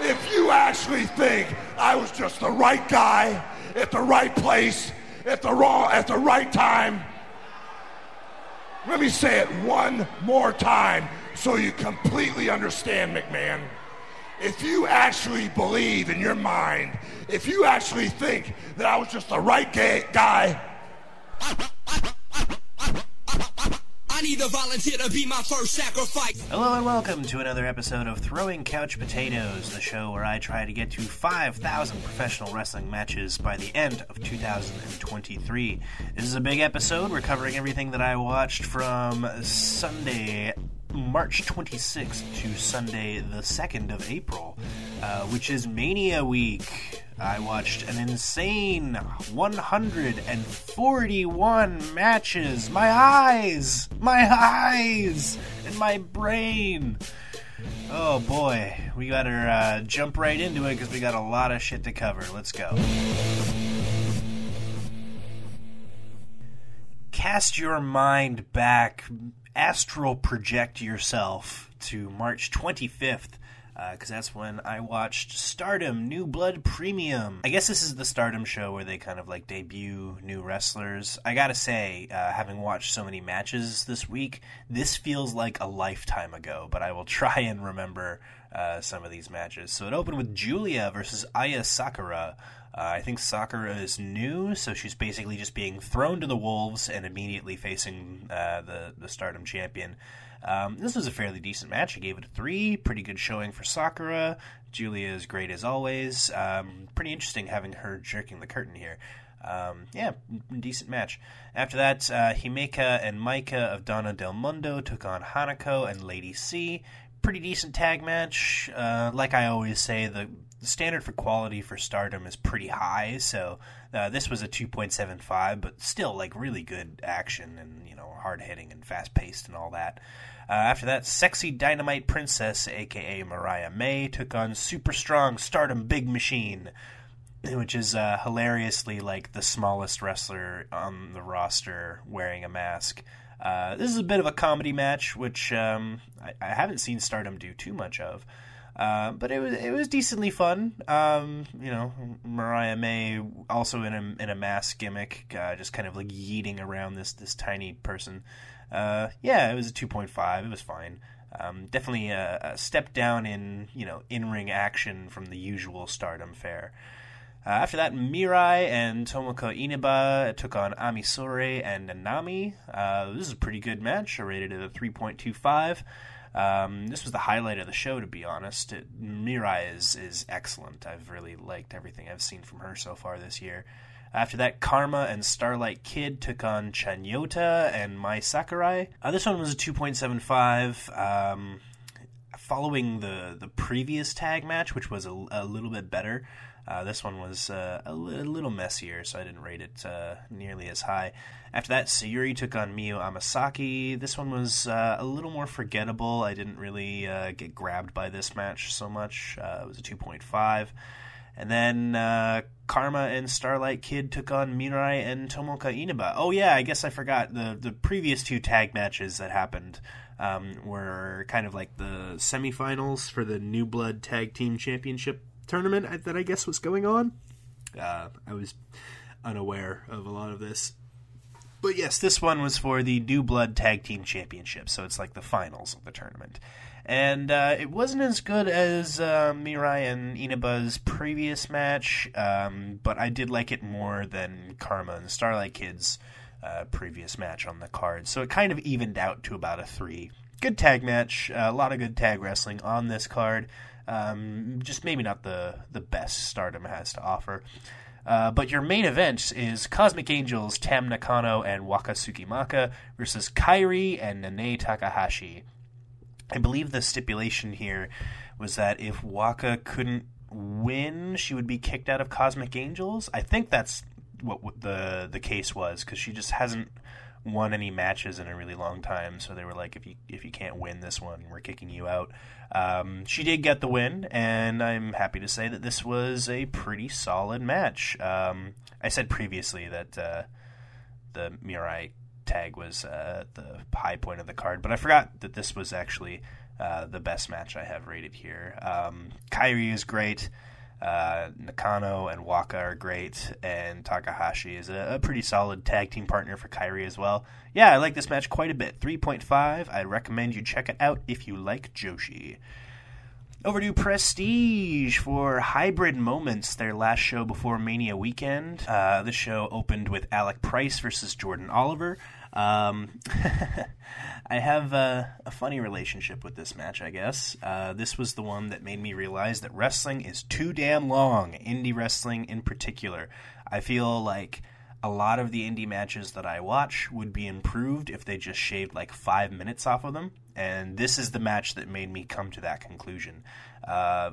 if you actually think I was just the right guy at the right place at the wrong at the right time, let me say it one more time so you completely understand, McMahon. If you actually believe in your mind, if you actually think that I was just the right guy I need a volunteer to be my first sacrifice. Hello and welcome to another episode of Throwing Couch Potatoes, the show where I try to get to 5,000 professional wrestling matches by the end of 2023. This is a big episode. We're covering everything that I watched from Sunday, March 26th to Sunday, the 2nd of April, uh, which is Mania Week. I watched an insane 141 matches. My eyes! My eyes! And my brain! Oh boy, we gotta uh, jump right into it because we got a lot of shit to cover. Let's go. Cast your mind back, astral project yourself to March 25th because uh, that's when I watched Stardom New Blood Premium. I guess this is the Stardom show where they kind of like debut new wrestlers. I gotta say, uh, having watched so many matches this week, this feels like a lifetime ago, but I will try and remember uh, some of these matches. So it opened with Giulia versus Aya Sakura. Uh, I think Sakura is new, so she's basically just being thrown to the wolves and immediately facing uh, the the Stardom champion. Um, this was a fairly decent match. I gave it a three. Pretty good showing for Sakura. Giulia is great as always. Um, pretty interesting having her jerking the curtain here. Um, yeah, decent match. After that, uh, Himeka and Maika of Donna Del Mondo took on Hanako and Lady C. Pretty decent tag match. Uh, like I always say, the, the, standard for quality for Stardom is pretty high, so uh, this was a 2.75, but still like really good action and you know hard hitting and fast paced and all that. Uh, after that, Sexy Dynamite Princess, aka Mariah May, took on Super Strong Stardom Big Machine, which is uh, hilariously like the smallest wrestler on the roster wearing a mask. Uh, this is a bit of a comedy match, which um, I, I, haven't seen Stardom do too much of. Uh, but it was it was decently fun. Um, you know, Mariah May also in a in a mask gimmick, uh, just kind of like yeeting around this this tiny person. Uh, yeah, it was a 2.5. It was fine. Um, definitely a, a, step down in you know in ring action from the usual Stardom fare. Uh, after that, Mirai and Tomoka Inaba took on Ami Sourei and Nanami. Uh, this is a pretty good match. I rated it a 3.25. Um, this was the highlight of the show, to be honest. It, Mirai is is excellent. I've really liked everything I've seen from her so far this year. After that, Karma and Starlight Kid took on Chanyota and Mai Sakurai. Uh, this one was a 2.75. Um, following the, the previous tag match, which was a, a little bit better, uh, this one was uh, a, li- a, little messier, so I didn't rate it uh, nearly as high. After that, Sayuri took on Miyu Amasaki. This one was uh, a little more forgettable. I didn't really uh, get grabbed by this match so much. Uh, it was a 2.5. And then uh, Karma and Starlight Kid took on Mirai and Tomoka Inaba. Oh yeah, I guess I forgot the the previous two tag matches that happened um, were kind of like the semifinals for the New Blood Tag Team Championship tournament that I guess was going on. Uh, I was unaware of a lot of this. But yes, this one was for the New Blood Tag Team Championship, so it's like the finals of the tournament and uh, it wasn't as good as uh, Mirai and Inaba's previous match, um, but I did like it more than Karma and Starlight Kid's uh, previous match on the card. So it kind of evened out to about a three. Good tag match, a lot of good tag wrestling on this card. Um, just maybe not the the best Stardom has to offer. Uh, but your main event is Cosmic Angels, Tam Nakano, and Waka Tsukiyama versus Kairi and Nanae Takahashi. I believe the stipulation here was that if Waka couldn't win, she would be kicked out of Cosmic Angels. I think that's what the the case was because she just hasn't won any matches in a really long time. So they were like, if you if you can't win this one, we're kicking you out. Um, she did get the win, and I'm happy to say that this was a pretty solid match. Um, I said previously that uh, the Mirai tag was uh, the high point of the card, but I forgot that this was actually uh, the best match I have rated here. Um, Kairi is great. Uh, Nakano and Waka are great, and Takahashi is a, a, pretty solid tag team partner for Kairi as well. Yeah, I like this match quite a bit. 3.5. I recommend you check it out if you like Joshi. Over to Prestige for Hybrid Moments, their last show before Mania weekend. Uh, the show opened with Alec Price versus Jordan Oliver. Um, I have a, a, funny relationship with this match, I guess. Uh, this was the one that made me realize that wrestling is too damn long, indie wrestling in particular. I feel like a lot of the indie matches that I watch would be improved if they just shaved like five minutes off of them. And this is the match that made me come to that conclusion. Uh,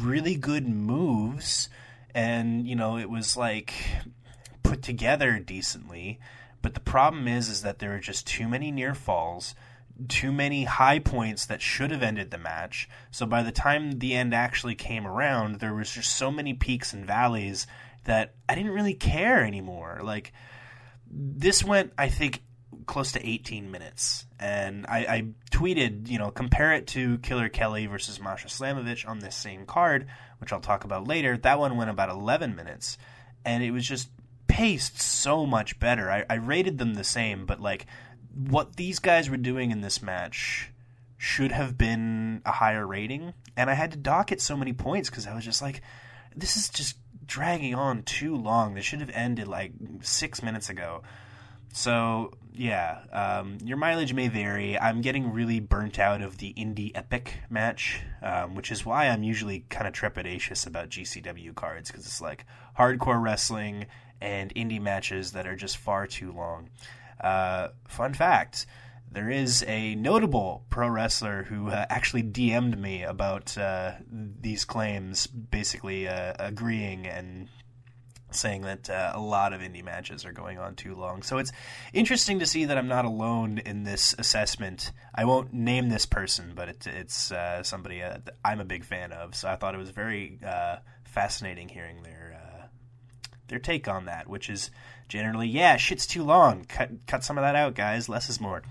really good moves, and you know, it was like put together decently but the problem is, is that there are just too many near falls, too many high points that should have ended the match. So by the time the end actually came around, there was just so many peaks and valleys that I didn't really care anymore. Like this went, I think, close to 18 minutes, and I, I tweeted, you know, compare it to Killer Kelly versus Masha Slamovich on this same card, which I'll talk about later. That one went about 11 minutes, and it was just paced so much better. I, I rated them the same, but like what these guys were doing in this match should have been a higher rating, and I had to dock it so many points because I was just like, this is just dragging on too long. This should have ended like six minutes ago. So yeah, um, your mileage may vary. I'm getting really burnt out of the indie epic match, um, which is why I'm usually kind of trepidatious about GCW cards because it's like hardcore wrestling and indie matches that are just far too long. Uh, fun fact there is a notable pro wrestler who uh, actually DM'd me about uh, these claims, basically uh, agreeing and saying that uh, a lot of indie matches are going on too long. So it's interesting to see that I'm not alone in this assessment. I won't name this person, but it, it's uh, somebody uh, I'm a big fan of. So I thought it was very fascinating hearing their their take on that, which is generally, yeah, shit's too long. Cut cut some of that out, guys. Less is more.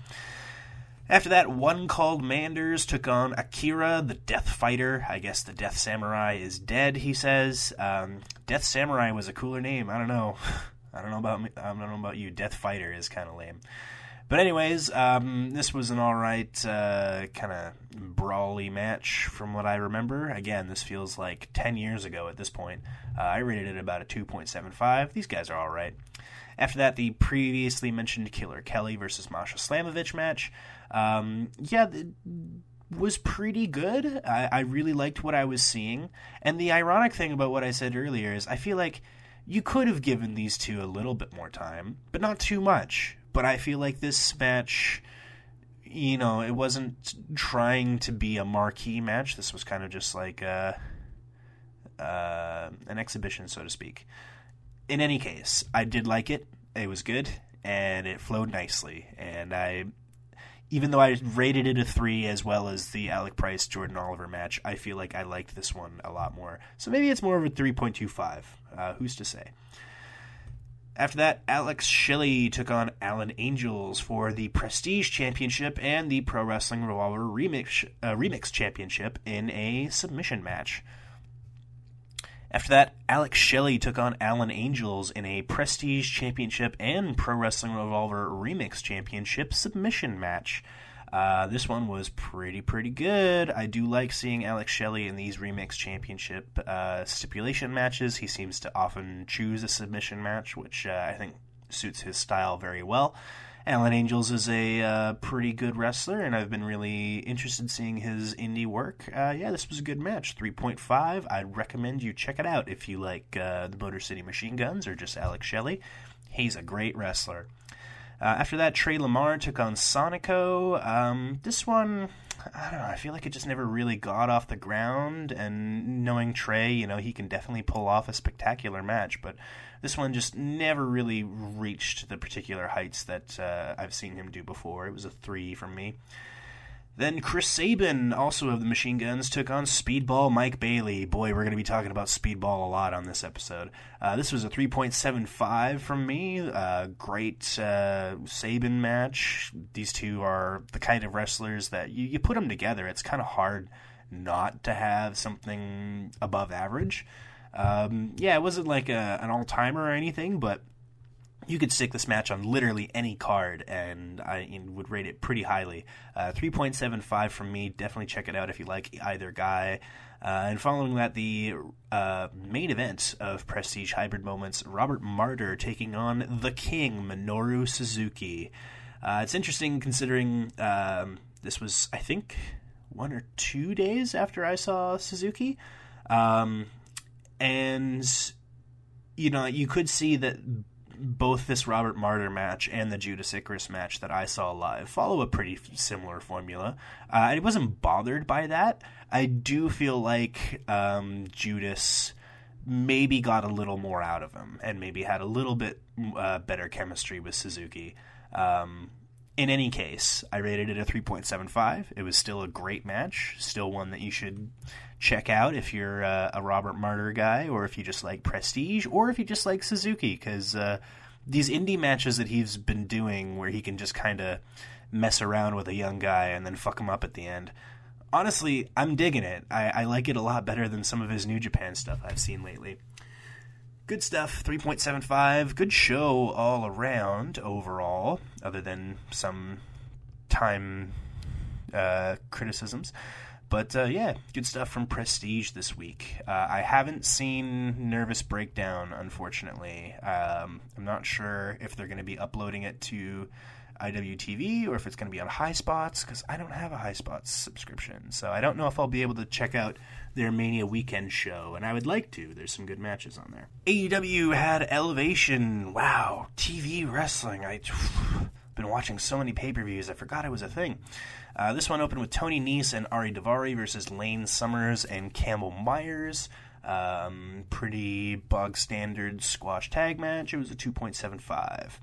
After that, one called Manders took on Akira, the Death Fighter. I guess the Death Samurai is dead, he says. Um, Death Samurai was a cooler name. I don't know. I don't know about me. I don't know about you. Death Fighter is kind of lame. But anyways, um, this was an all right uh, kind of brawly match from what I remember. Again, this feels like ten years ago at this point. Uh, I rated it about a two point seven five. These guys are all right. After that, the previously mentioned Killer Kelly versus Masha Slamovich match. Um, yeah, was pretty good. I, I really liked what I was seeing. And the ironic thing about what I said earlier is I feel like you could have given these two a little bit more time, but not too much but I feel like this match, you know, it wasn't trying to be a marquee match. This was kind of just like a, uh, an exhibition, so to speak. In any case, I did like it. It was good, and it flowed nicely. And I, even though I rated it a three as well as the Alec Price Jordan Oliver match, I feel like I liked this one a lot more. So maybe it's more of a three point two five. Uh, who's to say? After that, Alex Shelley took on Alan Angels for the Prestige Championship and the Pro Wrestling Revolver Remix, uh, Remix Championship in a submission match. After that, Alex Shelley took on Alan Angels in a Prestige Championship and Pro Wrestling Revolver Remix Championship submission match. Uh, this one was pretty, pretty good. I do like seeing Alex Shelley in these Remix Championship uh, stipulation matches. He seems to often choose a submission match, which uh, I think suits his style very well. Alan Angels is a uh, pretty good wrestler, and I've been really interested in seeing his indie work. Uh, yeah, this was a good match. 3.5. I'd recommend you check it out if you like uh, the Motor City Machine Guns or just Alex Shelley. He's a great wrestler. Uh, after that, Trey Lamar took on Sonico. Um, this one, I don't know. I feel like it just never really got off the ground. And knowing Trey, you know, he can definitely pull off a spectacular match. But this one just never really reached the particular heights that uh, I've seen him do before. It was a three from me. Then Chris Sabin, also of the Machine Guns, took on Speedball Mike Bailey. Boy, we're going to be talking about Speedball a lot on this episode. Uh, this was a 3.75 from me. Uh, great uh, Sabin match. These two are the kind of wrestlers that you, you put them together. It's kind of hard not to have something above average. Um, yeah, it wasn't like a, an all timer or anything, but you could stick this match on literally any card, and I would rate it pretty highly. Uh, 3.75 from me. Definitely check it out if you like either guy. Uh, and following that, the uh, main event of Prestige Hybrid Moments Robert Martyr taking on the King, Minoru Suzuki. Uh, it's interesting considering um, this was, I think, one or two days after I saw Suzuki. Um, and, you know, you could see that both this Robert Martyr match and the Judas Icarus match that I saw live follow a pretty similar formula. Uh, I wasn't bothered by that. I do feel like um, Judas maybe got a little more out of him and maybe had a little bit uh, better chemistry with Suzuki. Um, in any case, I rated it a 3.75. It was still a great match, still one that you should check out if you're uh, a Robert Martyr guy, or if you just like Prestige, or if you just like Suzuki, because uh, these indie matches that he's been doing, where he can just kind of mess around with a young guy and then fuck him up at the end. Honestly, I'm digging it. I, I like it a lot better than some of his New Japan stuff I've seen lately. Good stuff, 3.75. Good show all around overall, other than some time uh, criticisms. But uh, yeah, good stuff from Prestige this week. Uh, I haven't seen Nervous Breakdown, unfortunately. Um, I'm not sure if they're going to be uploading it to IWTV or if it's going to be on High Spots because I don't have a High Spots subscription. So I don't know if I'll be able to check out their Mania weekend show, and I would like to. There's some good matches on there. AEW had Elevation. Wow, TV wrestling. I been watching so many pay per views, I forgot it was a thing. Uh, this one opened with Tony Nese and Ari Daivari versus Lane Summers and Campbell Myers. Um, pretty bog standard squash tag match. It was a 2.75.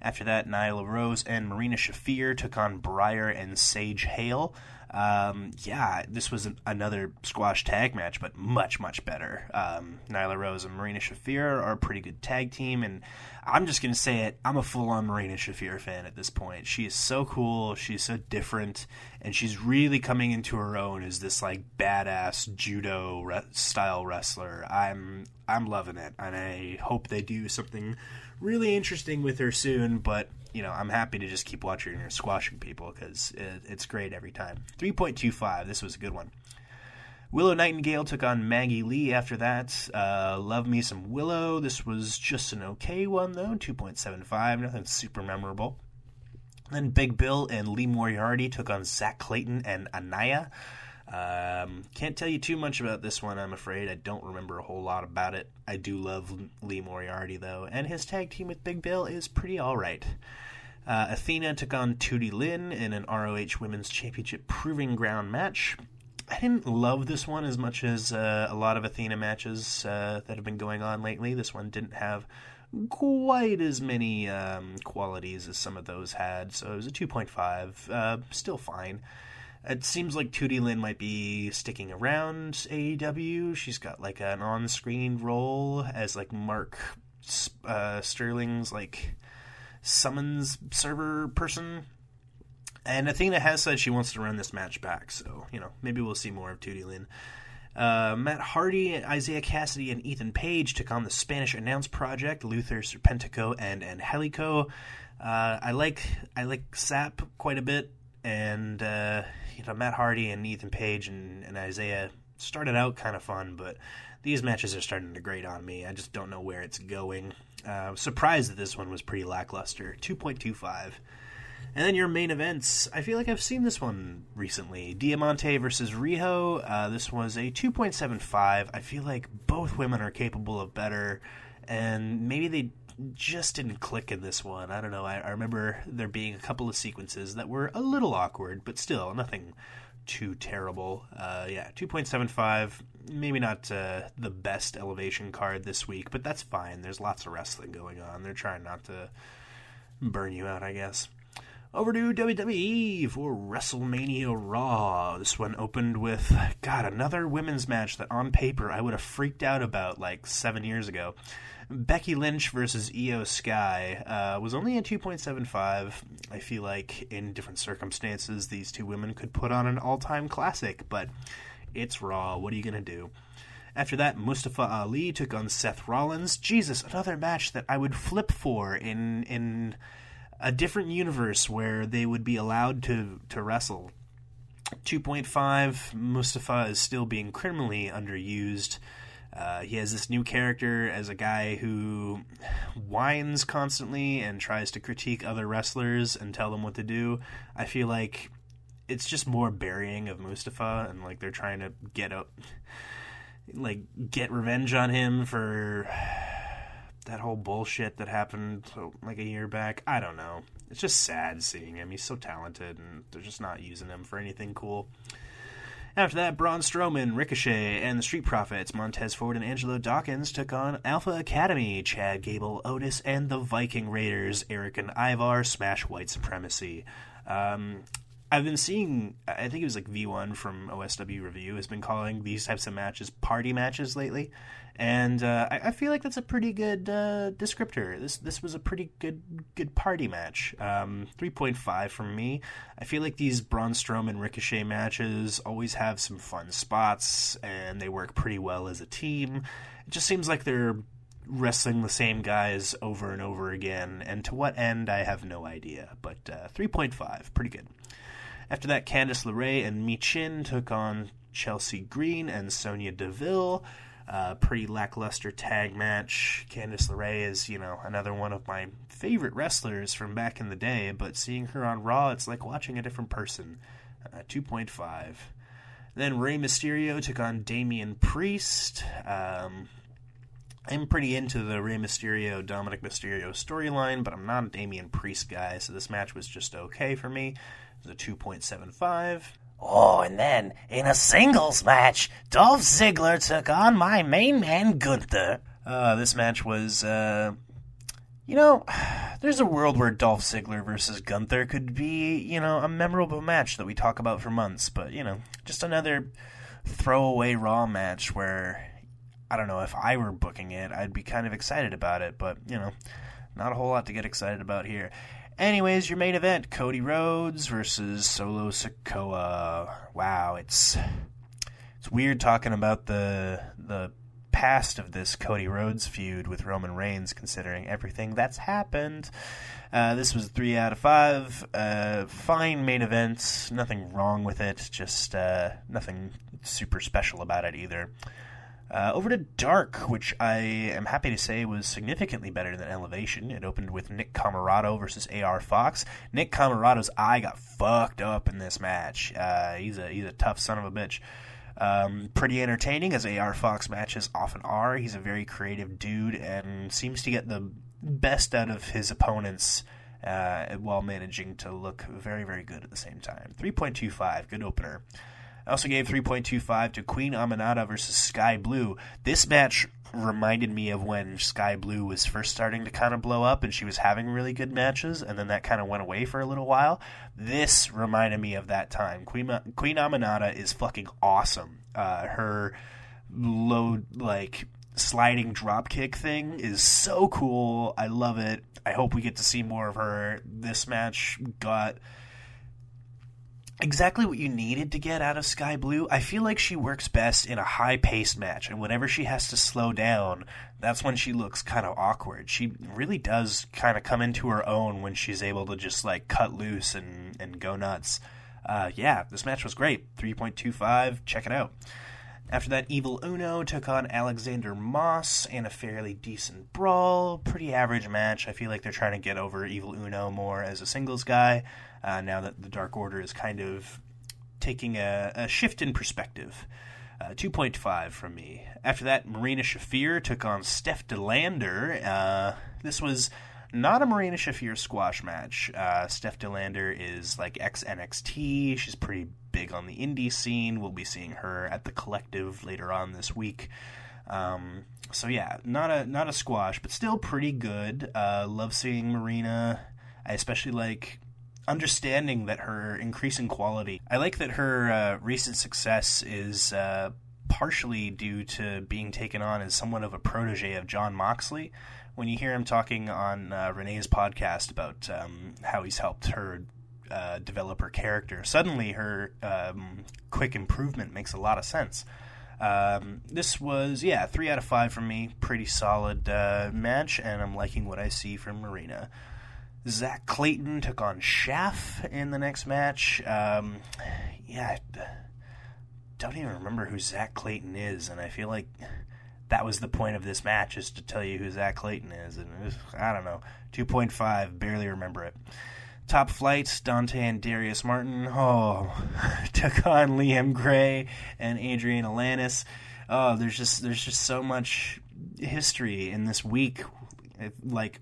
After that, Nyla Rose and Marina Shafir took on Briar and Sage Hale. Um, yeah, this was an, another squash tag match, but much, much better. Um, Nyla Rose and Marina Shafir are a pretty good tag team, and I'm just going to say it. I'm a full on Marina Shafir fan at this point. She is so cool. She's so different, and she's really coming into her own as this like badass judo re- style wrestler. I'm I'm loving it, and I hope they do something really interesting with her soon. But you know, I'm happy to just keep watching her squashing people because it, it's great every time. 3.25. This was a good one. Willow Nightingale took on Maggie Lee after that. Uh, love me some Willow. This was just an okay one, though. 2.75. Nothing super memorable. Then Big Bill and Lee Moriarty took on Zach Clayton and Anaya. Um, can't tell you too much about this one, I'm afraid. I don't remember a whole lot about it. I do love Lee Moriarty, though, and his tag team with Big Bill is pretty alright. Uh, Athena took on Tootie Lynn in an ROH Women's Championship Proving Ground match. I didn't love this one as much as uh, a lot of Athena matches uh, that have been going on lately. This one didn't have quite as many um, qualities as some of those had, so it was a 2.5. Uh, still fine. It seems like Tootie Lynn might be sticking around AEW. She's got like an on-screen role as like Mark uh, Sterling's like summons server person. And Athena has said she wants to run this match back, so you know maybe we'll see more of Tootie Lynn. Uh, Matt Hardy, Isiah Kassidy, and Ethan Page took on the Spanish Announce Project, Luther Serpentico and Angelico. Uh, I like I like Sap quite a bit, and uh, you know Matt Hardy and Ethan Page and, and Isiah started out kind of fun, but these matches are starting to grate on me. I just don't know where it's going. Uh, surprised that this one was pretty lackluster. 2.25. And then your main events. I feel like I've seen this one recently. Diamante versus Riho. Uh, this was a 2.75. I feel like both women are capable of better, and maybe they just didn't click in this one. I don't know. I, I remember there being a couple of sequences that were a little awkward, but still nothing too terrible. Uh, yeah, 2.75. Maybe not uh, the best elevation card this week, but that's fine. There's lots of wrestling going on. They're trying not to burn you out, I guess. Over to WWE for WrestleMania Raw. This one opened with, God, another women's match that on paper I would have freaked out about like seven years ago. Becky Lynch versus Iyo Sky uh, was only a 2.75. I feel like in different circumstances, these two women could put on an all time classic, but it's Raw. What are you going to do? After that, Mustafa Ali took on Seth Rollins. Jesus, another match that I would flip for in in a different universe where they would be allowed to to wrestle. 2.5 Mustafa is still being criminally underused. Uh, he has this new character as a guy who whines constantly and tries to critique other wrestlers and tell them what to do. I feel like it's just more burying of Mustafa and like they're trying to get up like get revenge on him for that whole bullshit that happened like a year back. I don't know. It's just sad seeing him. He's so talented, and they're just not using him for anything cool. After that, Braun Strowman, Ricochet, and the Street Profits, Montez Ford and Angelo Dawkins took on Alpha Academy, Chad Gable, Otis, and the Viking Raiders, Eric and Ivar, smash white supremacy. Um, I've been seeing, I think it was like V1 from OSW Review has been calling these types of matches party matches lately, and uh, I, I, feel like that's a pretty good uh, descriptor. This this was a pretty good good party match. Um, Three point five from me. I feel like these Braun Strowman Ricochet matches always have some fun spots, and they work pretty well as a team. It just seems like they're wrestling the same guys over and over again, and to what end I have no idea. But uh, three point five, pretty good. After that, Candice LeRae and Michin took on Chelsea Green and Sonya Deville. Uh, pretty lackluster tag match. Candice LeRae is, you know, another one of my favorite wrestlers from back in the day, but seeing her on Raw, it's like watching a different person. Uh, 2.5. Then Rey Mysterio took on Damian Priest. Um, I'm pretty into the Rey Mysterio, Dominic Mysterio storyline, but I'm not a Damian Priest guy, so this match was just okay for me. A 2.75. Oh, and then in a singles match, Dolph Ziggler took on my main man Gunther. Uh, this match was, uh, you know, there's a world where Dolph Ziggler versus Gunther could be, you know, a memorable match that we talk about for months, but, you know, just another throwaway Raw match where, I don't know, if I were booking it, I'd be kind of excited about it, but, you know, not a whole lot to get excited about here. Anyways, your main event: Cody Rhodes versus Solo Sikoa. Wow, it's it's weird talking about the the past of this Cody Rhodes feud with Roman Reigns, considering everything that's happened. Uh, this was three out of five. Uh, fine main event. Nothing wrong with it. Just uh, nothing super special about it either. Uh, over to Dark, which I am happy to say was significantly better than Elevation. It opened with Nick Comoroto versus AR Fox. Nick Comoroto's eye got fucked up in this match. Uh, he's a he's a tough son of a bitch. Um, pretty entertaining as AR Fox matches often are. He's a very creative dude and seems to get the best out of his opponents uh, while managing to look very very good at the same time. 3.25, good opener. I also gave 3.25 to Queen Aminata versus Sky Blue. This match reminded me of when Sky Blue was first starting to kind of blow up and she was having really good matches, and then that kind of went away for a little while. This reminded me of that time. Queen, Queen Aminata is fucking awesome. Uh, her low, like, sliding drop kick thing is so cool. I love it. I hope we get to see more of her. This match got exactly what you needed to get out of Sky Blue. I feel like she works best in a high paced match, and whenever she has to slow down, that's when she looks kind of awkward. She really does kind of come into her own when she's able to just like cut loose and, and go nuts. Uh, yeah, this match was great. 3.25, check it out. After that, Evil Uno took on Alexander Moss in a fairly decent brawl. Pretty average match. I feel like they're trying to get over Evil Uno more as a singles guy uh, now that the Dark Order is kind of taking a, a shift in perspective. Uh, 2.5 from me. After that, Marina Shafir took on Steph DeLander. Uh, this was not a Marina Shafir squash match. Uh, Steph DeLander is like ex NXT. She's pretty big on the indie scene. We'll be seeing her at the Collective later on this week. Um, so yeah, not a not a squash, but still pretty good. Uh, love seeing Marina. I especially like understanding that her increasing quality. I like that her uh, recent success is uh, partially due to being taken on as somewhat of a protege of Jon Moxley. When you hear him talking on uh, Renee's podcast about um, how he's helped her uh, develop her character, suddenly her um, quick improvement makes a lot of sense. Um, this was, yeah, three out of five from me. Pretty solid uh, match, and I'm liking what I see from Marina. Zach Clayton took on Shaft in the next match. Um, yeah, I don't even remember who Zach Clayton is, and I feel like that was the point of this match is to tell you who Zach Clayton is. And was, I don't know, 2.5, barely remember it. Top flights, Dante and Darius Martin. Oh, took on Liam Gray and Adrian Alanis. Oh, there's just there's just so much history in this week. It, like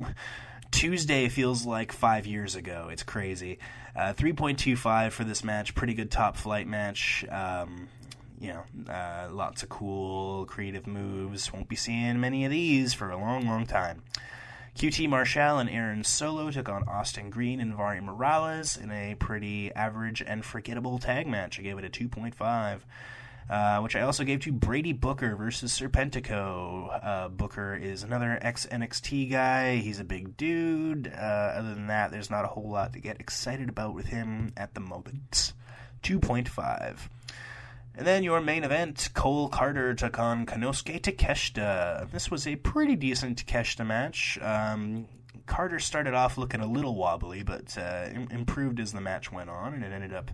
Tuesday feels like five years ago. It's crazy. Uh, 3.25 for this match. Pretty good top flight match. Um, you know, uh, lots of cool creative moves. Won't be seeing many of these for a long, long time. QT Marshall and Aaron Solo took on Austin Green and Vari Morales in a pretty average and forgettable tag match. I gave it a 2.5. Uh, which I also gave to Brady Booker versus Serpentico. Uh, Booker is another ex NXT guy. He's a big dude. Uh, other than that, there's not a whole lot to get excited about with him at the moment. 2.5. And then your main event, Cole Karter took on Konosuke Takeshita. This was a pretty decent Takeshita match. Um, Carter started off looking a little wobbly, but uh, improved as the match went on, and it ended up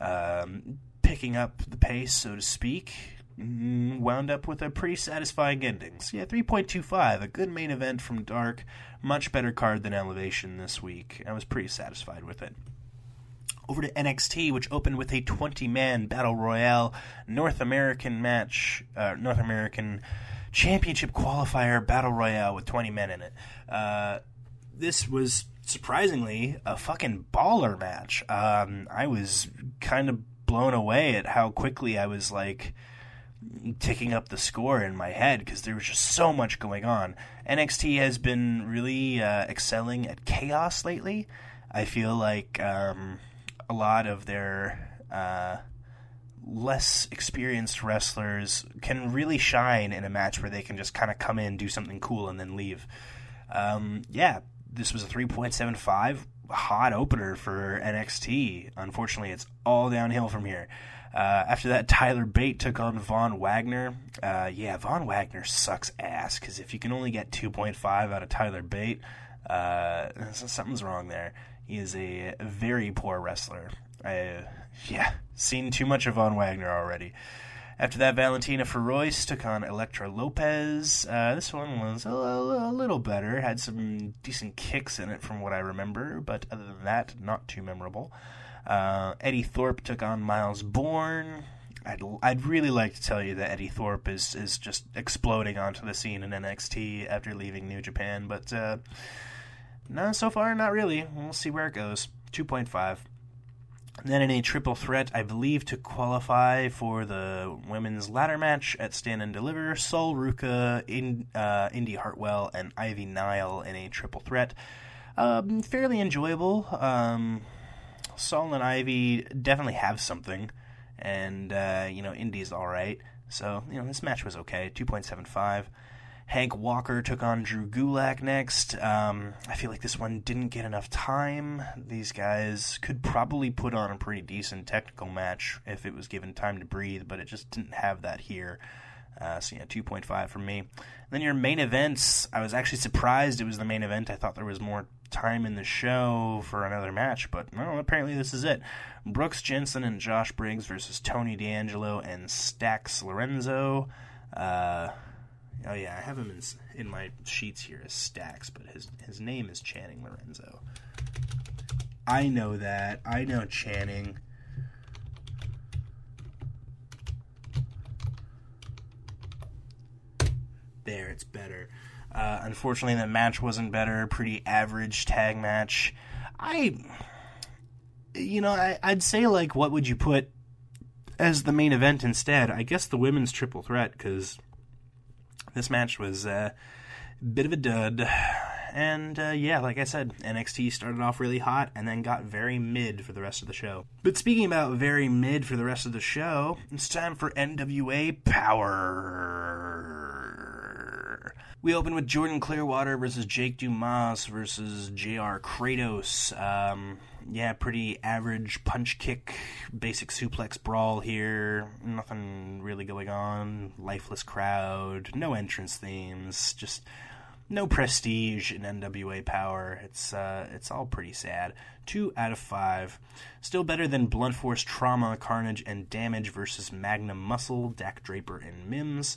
um, picking up the pace, so to speak. Mm, wound up with a pretty satisfying ending. So yeah, 3.25, a good main event from Dark. Much better card than Elevation this week. I was pretty satisfied with it over to NXT, which opened with a 20 man Battle Royale North American match, uh, North American Championship qualifier Battle Royale with 20 men in it. Uh, this was surprisingly a fucking baller match. Um, I was kind of blown away at how quickly I was like ticking up the score in my head because there was just so much going on. NXT has been really uh, excelling at chaos lately. I feel like um, a lot of their uh, less experienced wrestlers can really shine in a match where they can just kind of come in, do something cool, and then leave. Um, yeah, this was a 3.75 hot opener for NXT. Unfortunately, it's all downhill from here. Uh, after that, Tyler Bate took on Von Wagner. Uh, yeah, Von Wagner sucks ass because if you can only get 2.5 out of Tyler Bate, uh, something's wrong there. He is a very poor wrestler. I, yeah, seen too much of Von Wagner already. After that, Valentina Feroz took on Elektra Lopez. Uh, this one was a, a, little better, had some decent kicks in it from what I remember, but other than that, not too memorable. Uh, Eddie Thorpe took on Myles Borne. I'd, I'd really like to tell you that Eddie Thorpe is, is just exploding onto the scene in NXT after leaving New Japan, but uh, no, so far, not really. We'll see where it goes. 2.5. Then in a triple threat, I believe to qualify for the women's ladder match at Stand and Deliver, Sol Ruca, in, uh, Indi Hartwell, and Ivy Nile in a triple threat. Um, fairly enjoyable. Um, Sol and Ivy definitely have something, and uh, you know Indi's all right. So you know this match was okay. Two point seven five. Hank Walker took on Drew Gulak next. Um, I feel like this one didn't get enough time. These guys could probably put on a pretty decent technical match if it was given time to breathe, but it just didn't have that here. Uh, so yeah, 2.5 from me. And then your main events, I was actually surprised it was the main event. I thought there was more time in the show for another match, but no, apparently this is it. Brooks Jensen and Josh Briggs versus Tony D'Angelo and Stacks Lorenzo. Uh, Oh yeah, I have him in in my sheets here as Stacks, but his his name is Channing Lorenzo. I know that. I know Channing. There, it's better. Uh, unfortunately, the match wasn't better. Pretty average tag match. I, you know, I, I'd say like, what would you put as the main event instead? I guess the women's triple threat because this match was uh, a bit of a dud, And uh, yeah, like I said, NXT started off really hot and then got very mid for the rest of the show. But speaking about very mid for the rest of the show, it's time for NWA Power. We open with Jordan Clearwater versus Jake Dumas versus JR Kratos. Um, yeah, pretty average punch kick, basic suplex brawl here. Nothing really going on. Lifeless crowd, no entrance themes, just no prestige in NWA Power. It's uh, it's all pretty sad. Two out of five. Still better than Blunt Force Trauma, Carnage, and Damage versus Magnum Muscle, Dak Draper, and Mims.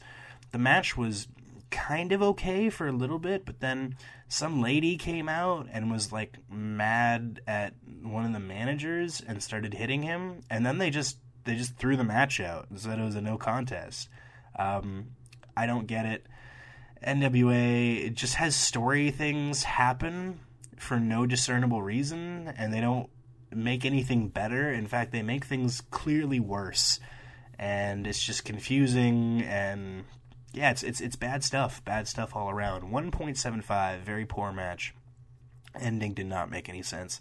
The match was kind of okay for a little bit, but then some lady came out and was like mad at one of the managers and started hitting him, and then they just they just threw the match out and said it was a no contest. Um, I don't get it. NWA it just has story things happen for no discernible reason, and they don't make anything better. In fact, they make things clearly worse, and it's just confusing and yeah, it's it's it's bad stuff. Bad stuff all around. One point seven five, very poor match. Ending did not make any sense.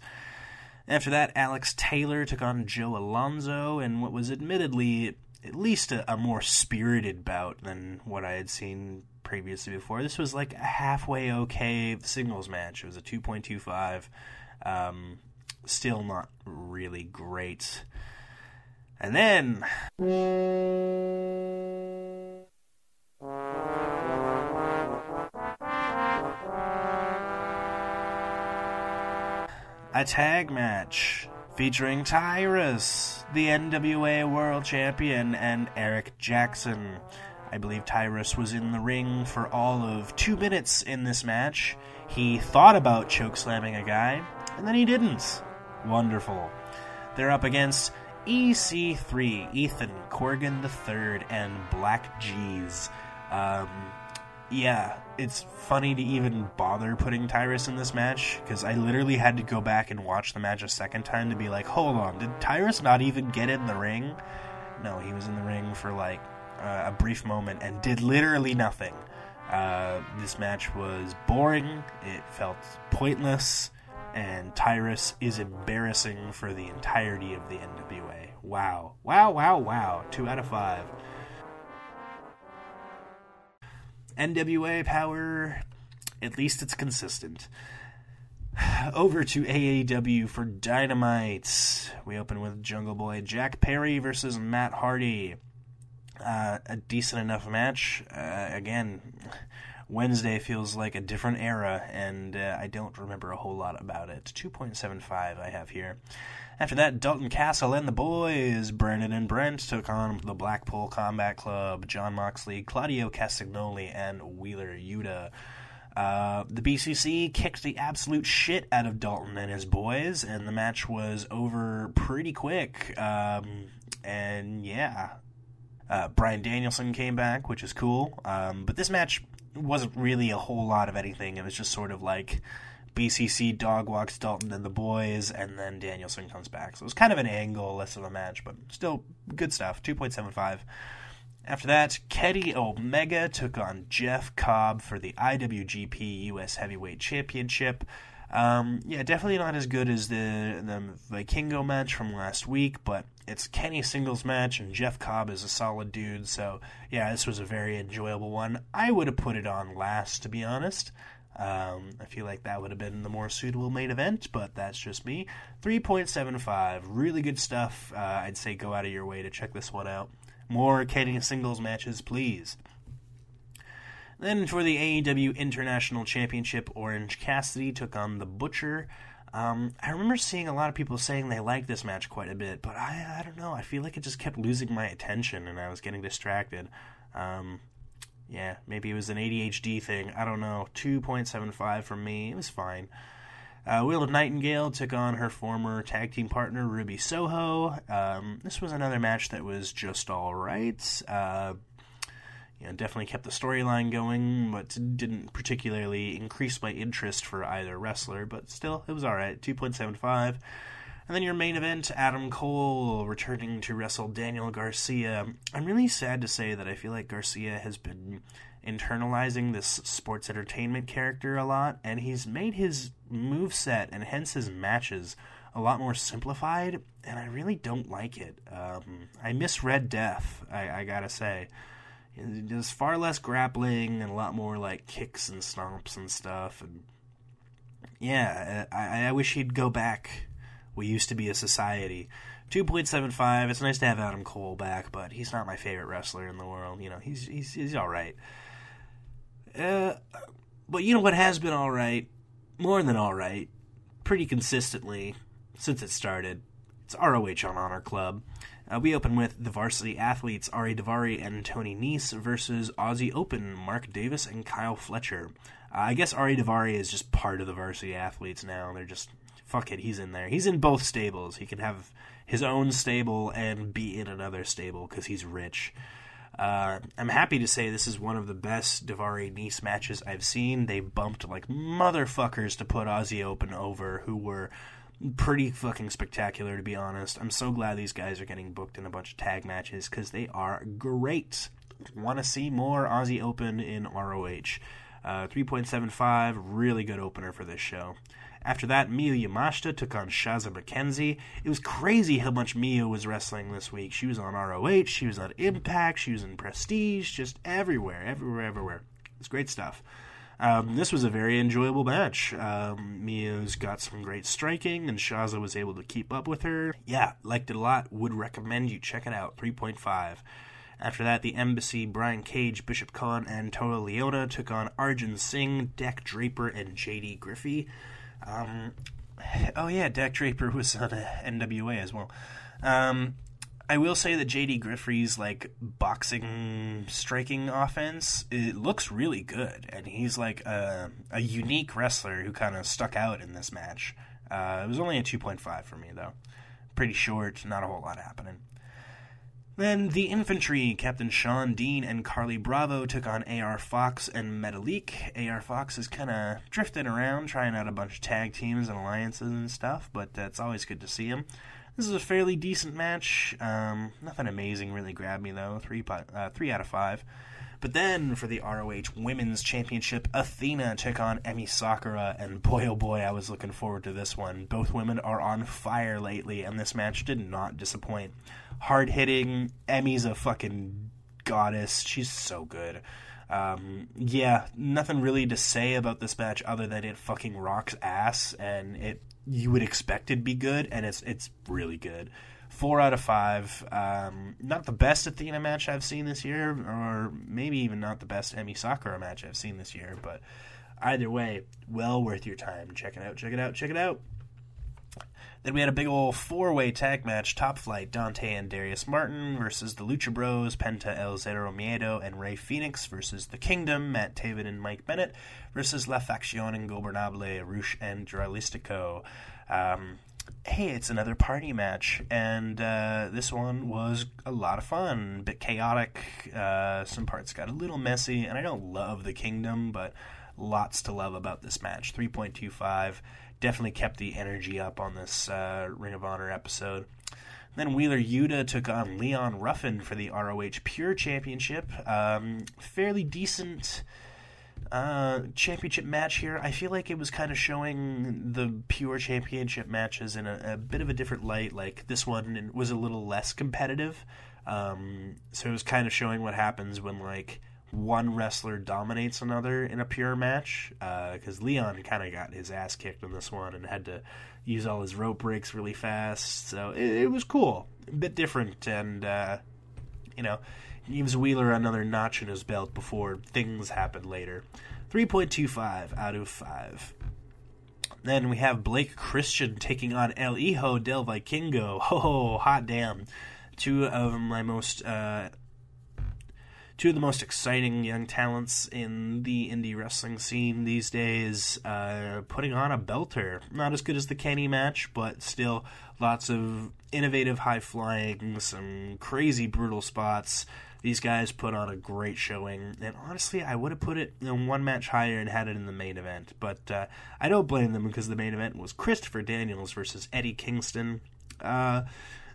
After that, Alex Taylor took on Joe Alonzo in what was admittedly at least a, a more spirited bout than what I had seen previously before. This was like a halfway okay singles match. It was a 2.25. Um, still not really great. And then. A tag match featuring Tyrus, the NWA World Champion, and Eric Jackson. I believe Tyrus was in the ring for all of two minutes in this match. He thought about chokeslamming a guy, and then he didn't. Wonderful. They're up against EC3, Ethan Corgan III, and Black G's. Um, yeah, it's funny to even bother putting Tyrus in this match because I literally had to go back and watch the match a second time to be like, hold on, did Tyrus not even get in the ring? No, he was in the ring for like uh, a brief moment and did literally nothing. Uh, this match was boring, it felt pointless, and Tyrus is embarrassing for the entirety of the NWA. Wow. Wow, wow, wow. Two out of five. NWA power, at least it's consistent. Over to AEW for Dynamite. We open with Jungle Boy Jack Perry versus Matt Hardy. Uh, a decent enough match. Uh, again, Wednesday feels like a different era, and uh, I don't remember a whole lot about it. 2.75 I have here. After that, Dalton Castle and the boys, Brandon and Brent, took on the Blackpool Combat Club, Jon Moxley, Claudio Castagnoli, and Wheeler Yuta. Uh, the BCC kicked the absolute shit out of Dalton and his boys, and the match was over pretty quick. Um, and yeah, uh, Bryan Danielson came back, which is cool. Um, but this match wasn't really a whole lot of anything. It was just sort of like BCC dog walks Dalton and the boys, and then Danielson comes back. So it was kind of an angle, less of a match, but still good stuff. 2.75. After that, Kenny Omega took on Jeff Cobb for the IWGP US Heavyweight Championship. Um, yeah, definitely not as good as the the Vikingo match from last week, but it's Kenny singles match, and Jeff Cobb is a solid dude. So yeah, this was a very enjoyable one. I would have put it on last, to be honest. Um, I feel like that would have been the more suitable main event, but that's just me. 3.75, really good stuff. Uh, I'd say go out of your way to check this one out. More Kenny singles matches, please. Then for the AEW International Championship, Orange Cassidy took on the Butcher. Um, I remember seeing a lot of people saying they liked this match quite a bit, but I, I don't know. I feel like it just kept losing my attention and I was getting distracted. Um, yeah, maybe it was an ADHD thing. I don't know. 2.75 from me. It was fine. Uh, of Nightingale took on her former tag team partner, Ruby Soho. Um, this was another match that was just all right. Uh, you know, definitely kept the storyline going, but didn't particularly increase my interest for either wrestler. But still, it was all right. 2.75. And then your main event, Adam Cole returning to wrestle Daniel Garcia. I'm really sad to say that I feel like Garcia has been internalizing this sports entertainment character a lot, and he's made his move set and hence his matches a lot more simplified, and I really don't like it. Um, I miss Red Death, I, I gotta say. There's far less grappling and a lot more like kicks and stomps and stuff, and yeah, I, I wish he'd go back we used to be a society. 2.75. It's nice to have Adam Cole back, but he's not my favorite wrestler in the world. You know, he's he's he's all right. Uh, but you know what has been all right, more than all right, pretty consistently since it started. It's ROH on Honor Club. Uh, we open with the varsity athletes Ari Daivari and Tony Nese versus Aussie Open Mark Davis and Kyle Fletcher. Uh, I guess Ari Daivari is just part of the varsity athletes now. They're just fuck it, he's in there. He's in both stables. He can have his own stable and be in another stable because he's rich. Uh, I'm happy to say this is one of the best Daivari Nice matches I've seen. They bumped like motherfuckers to put Aussie Open over, who were pretty fucking spectacular, to be honest. I'm so glad these guys are getting booked in a bunch of tag matches because they are great. Want to see more Aussie Open in ROH. Uh, 3.75, really good opener for this show. After that, Miyu Yamashita took on Shazza McKenzie. It was crazy how much Miyu was wrestling this week. She was on ROH, she was on Impact, she was in Prestige, just everywhere, everywhere, everywhere. It's great stuff. Um, this was a very enjoyable match. Um, Miyu's got some great striking, and Shazza was able to keep up with her. Yeah, liked it a lot. Would recommend you check it out. 3.5. After that, the Embassy, Brian Cage, Bishop Kaun, and Toa Liona took on Arjun Singh, Dak Draper, and JD Griffey. Um, oh yeah, Dak Draper was on NWA as well. Um, I will say that JD Griffey's like boxing striking offense it looks really good, and he's like a, a unique wrestler who kind of stuck out in this match. Uh, it was only a two point five for me though, pretty short, not a whole lot happening. Then the infantry, Captain Shawn Dean and Carlie Bravo took on AR Fox and Metalik. AR Fox is kind of drifting around, trying out a bunch of tag teams and alliances and stuff, but it's always good to see him. This is a fairly decent match. Um, nothing amazing really grabbed me though. Three uh, three out of five. But then for the ROH Women's Championship, Athena took on Emi Sakura, and boy oh boy, I was looking forward to this one. Both women are on fire lately, and this match did not disappoint hard hitting. Emi's a fucking goddess. She's so good. Um, yeah, nothing really to say about this match other than it fucking rocks ass, and it you would expect it to be good, and it's it's really good. Four out of five. Um, not the best Athena match I've seen this year, or maybe even not the best Emi Sakura match I've seen this year, but either way, well worth your time. Check it out, check it out, check it out. Then we had a big old four way tag match Top Flight, Dante and Darius Martin versus the Lucha Bros, Penta El Zero Miedo, and Rey Fénix versus The Kingdom, Matt Taven and Mike Bennett versus La Facción Ingobernable, Rush and Dralistico. Um, hey, it's another party match, and uh, this one was a lot of fun, a bit chaotic. Uh, some parts got a little messy, and I don't love the Kingdom, but lots to love about this match. 3.25 definitely kept the energy up on this uh, Ring of Honor episode. Then Wheeler Yuta took on Leon Ruffin for the ROH Pure Championship. Um, fairly decent uh, championship match here. I feel like it was kind of showing the Pure Championship matches in a, a bit of a different light. Like this one was a little less competitive. Um, so it was kind of showing what happens when like one wrestler dominates another in a pure match because uh, Leon kind of got his ass kicked in this one and had to use all his rope breaks really fast. So it, it was cool, a bit different, and uh, you know, gives Wheeler another notch in his belt before things happen later. 3.25 out of 5. Then we have Blake Christian taking on El Hijo del Vikingo. Ho, oh, hot damn. Two of my most uh, two of the most exciting young talents in the indie wrestling scene these days, uh, putting on a belter. Not as good as the Kenny match, but still lots of innovative high flying, some crazy brutal spots. These guys put on a great showing, and honestly, I would have put it in one match higher and had it in the main event. But uh, I don't blame them because the main event was Christopher Daniels versus Eddie Kingston. Uh,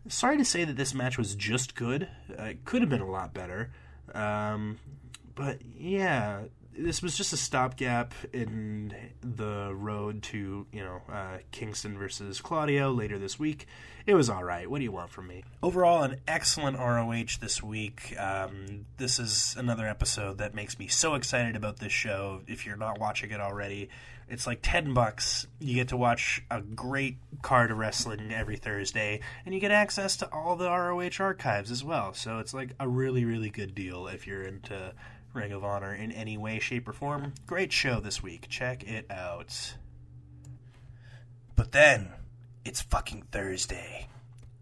sorry to say that this match was just good. Uh, it could have been a lot better. Um, but yeah, this was just a stopgap in the road to you know uh, Kingston versus Claudio later this week. It was all right. What do you want from me? Overall, an excellent ROH this week. Um, this is another episode that makes me so excited about this show. If you're not watching it already, it's like ten bucks. You get to watch a great card of wrestling every Thursday, and you get access to all the ROH archives as well. So it's like a really, really good deal if you're into Ring of Honor in any way, shape, or form. Great show this week. Check it out. But then, it's fucking Thursday.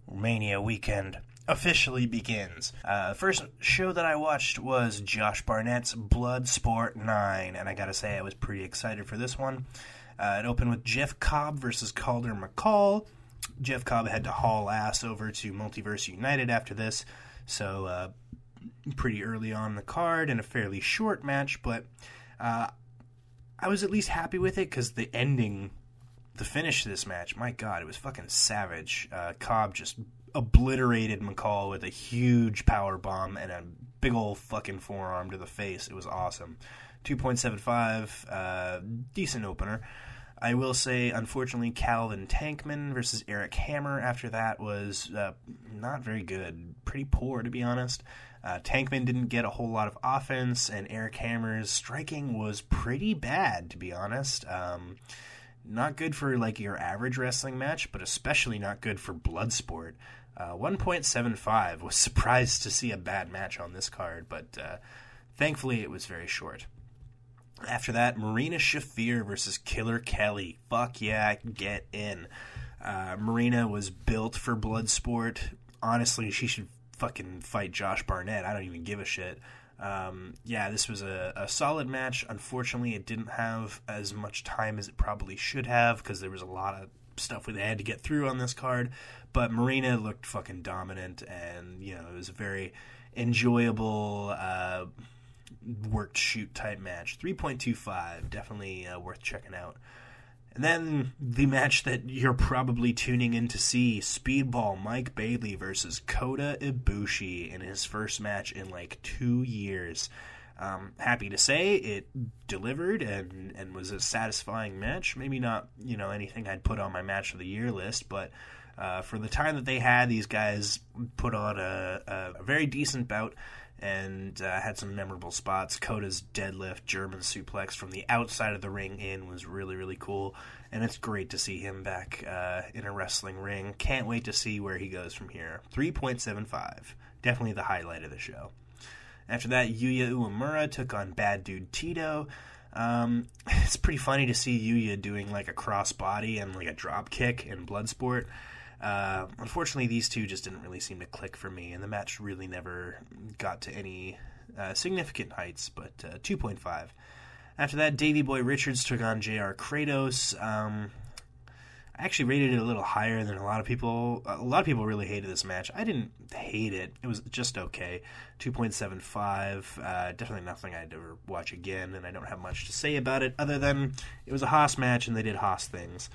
Romania weekend officially begins. Uh, first show that I watched was Josh Barnett's Bloodsport 9, and I gotta say, I was pretty excited for this one. Uh, it opened with Jeff Cobb versus Calder McCall. Jeff Cobb had to haul ass over to Multiverse United after this, so uh, pretty early on the card and a fairly short match, but uh, I was at least happy with it because the ending, the finish to this match, my God, it was fucking savage. Uh, Cobb just obliterated McCall with a huge power bomb and a big old fucking forearm to the face. It was awesome. 2.75, uh, decent opener. I will say, unfortunately, Calvin Tankman versus Eric Hammer after that was uh, not very good. Pretty poor, to be honest. Uh, Tankman didn't get a whole lot of offense, and Eric Hammer's striking was pretty bad, to be honest. Um, not good for like your average wrestling match, but especially not good for Bloodsport. Uh, 1.75 was surprised to see a bad match on this card, but uh, thankfully it was very short. After that, Marina Shafir versus Killer Kelly. Fuck yeah, get in. Uh, Marina was built for Bloodsport. Honestly, she should fucking fight Josh Barnett. I don't even give a shit. Um, yeah, this was a, a, solid match. Unfortunately, it didn't have as much time as it probably should have because there was a lot of stuff we had to get through on this card. But Marina looked fucking dominant, and you know it was a very enjoyable. Uh, worked shoot type match. 3.25, definitely uh, worth checking out. And then the match that you're probably tuning in to see Speedball Mike Bailey versus Kota Ibushi in his first match in like two years. Um, happy to say it delivered and, and was a satisfying match. Maybe not, you know, anything I'd put on my match of the year list, but uh, for the time that they had, these guys put on a, a very decent bout and uh, had some memorable spots. Kota's deadlift German suplex from the outside of the ring in was really, really cool. And it's great to see him back uh, in a wrestling ring. Can't wait to see where he goes from here. 3.75. Definitely the highlight of the show. After that, Yuya Uemura took on Bad Dude Tito. Um, it's pretty funny to see Yuya doing like a crossbody and like a drop kick in Bloodsport. Uh, unfortunately, these two just didn't really seem to click for me, and the match really never got to any uh, significant heights, but uh, 2.5. After that, Davey Boy Richards took on JR Kratos. Um, I actually rated it a little higher than a lot of people. A lot of people really hated this match. I didn't hate it. It was just okay. 2.75. Uh, definitely nothing I'd ever watch again, and I don't have much to say about it other than it was a hoss match and they did hoss things.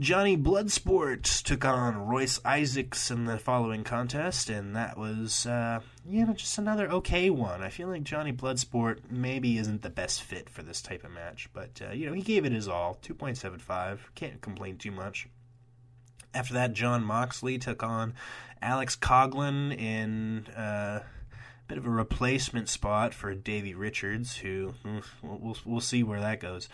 Johnny Bloodsport took on Royce Isaacs in the following contest, and that was, uh, you know, just another okay one. I feel like Johnny Bloodsport maybe isn't the best fit for this type of match, but, uh, you know, he gave it his all. 2.75. Can't complain too much. After that, Jon Moxley took on Alex Coughlin in uh, a bit of a replacement spot for Davey Richards, who hmm, we'll, we'll, we'll see where that goes.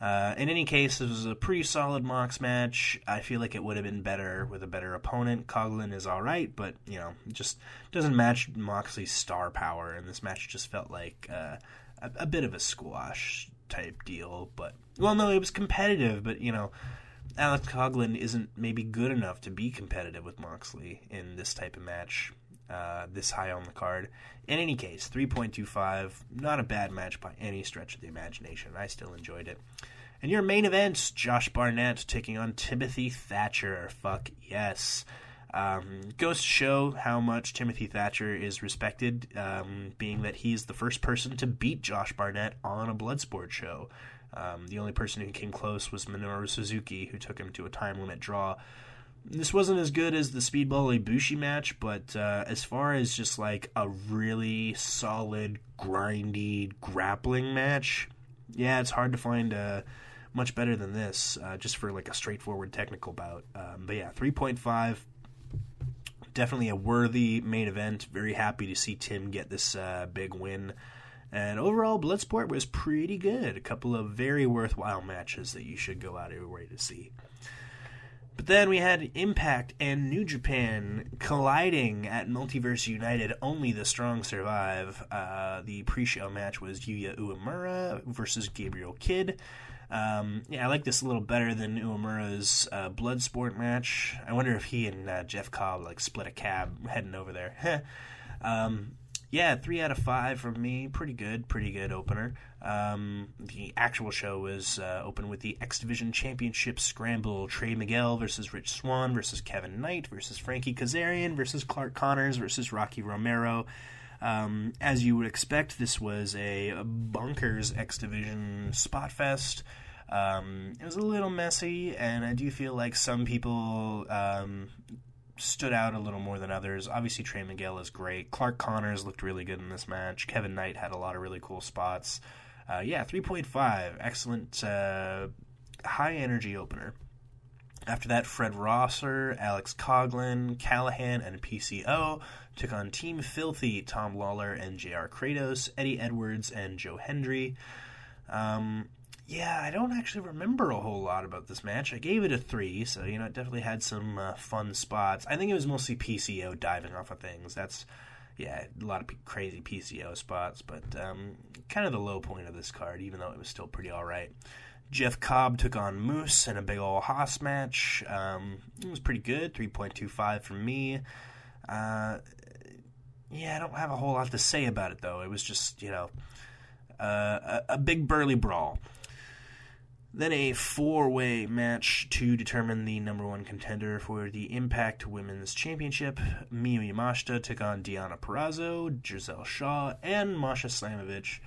Uh, in any case, this was a pretty solid Mox match. I feel like it would have been better with a better opponent. Coughlin is all right, but you know, just doesn't match Moxley's star power. And this match just felt like uh, a, a, bit of a squash type deal. But well, no, it was competitive. But you know, Alex Coughlin isn't maybe good enough to be competitive with Moxley in this type of match. Uh, this high on the card. In any case, 3.25, not a bad match by any stretch of the imagination. I still enjoyed it. And your main event, Josh Barnett taking on Timothy Thatcher. Fuck yes. Um, goes to show how much Timothy Thatcher is respected, um, being that he's the first person to beat Josh Barnett on a Bloodsport show. Um, the only person who came close was Minoru Suzuki, who took him to a time limit draw. This wasn't as good as the Speedball Ibushi match, but uh, as far as just like a really solid, grindy grappling match, yeah, it's hard to find uh, much better than this, uh, just for like a straightforward technical bout. Um, but yeah, 3.5 definitely a worthy main event. Very happy to see Tim get this uh, big win. And overall, Bloodsport was pretty good. A couple of very worthwhile matches that you should go out of your way to see. But then we had Impact and New Japan colliding at Multiverse United. Only the strong survive. Uh, the pre-show match was Yuya Uemura versus Gabriel Kidd. Um, yeah, I like this a little better than Uemura's uh, Bloodsport match. I wonder if he and uh, Jeff Cobb like split a cab heading over there. um, yeah, three out of five from me. Pretty good, pretty good opener. Um, the actual show was uh, open with the X Division Championship Scramble: Trey Miguel versus Rich Swann versus Kevin Knight versus Frankie Kazarian versus Clark Connors versus Rocky Romero. Um, as you would expect, this was a bunkers X Division spot fest. Um, it was a little messy, and I do feel like some people um, stood out a little more than others. Obviously, Trey Miguel is great. Clark Connors looked really good in this match. Kevin Knight had a lot of really cool spots. Uh, yeah, 3.5. Excellent, uh, high energy opener. After that, Fred Rosser, Alex Coughlin, Callihan, and PCO took on Team Filthy, Tom Lawlor and JR Kratos, Eddie Edwards, and Joe Hendry. Um, yeah, I don't actually remember a whole lot about this match. I gave it a three, so you know it definitely had some uh, fun spots. I think it was mostly PCO diving off of things. That's yeah, a lot of crazy PCO spots, but um, kind of the low point of this card, even though it was still pretty all right. Jeff Cobb took on Moose in a big old hoss match. Um, it was pretty good, three point two five from me. Uh, yeah, I don't have a whole lot to say about it though. It was just you know uh, a, a big burly brawl. Then a four way match to determine the number one contender for the Impact Women's Championship. Miyu Yamashita took on Deonna Purrazzo, Giselle Shaw, and Masha Slamovich.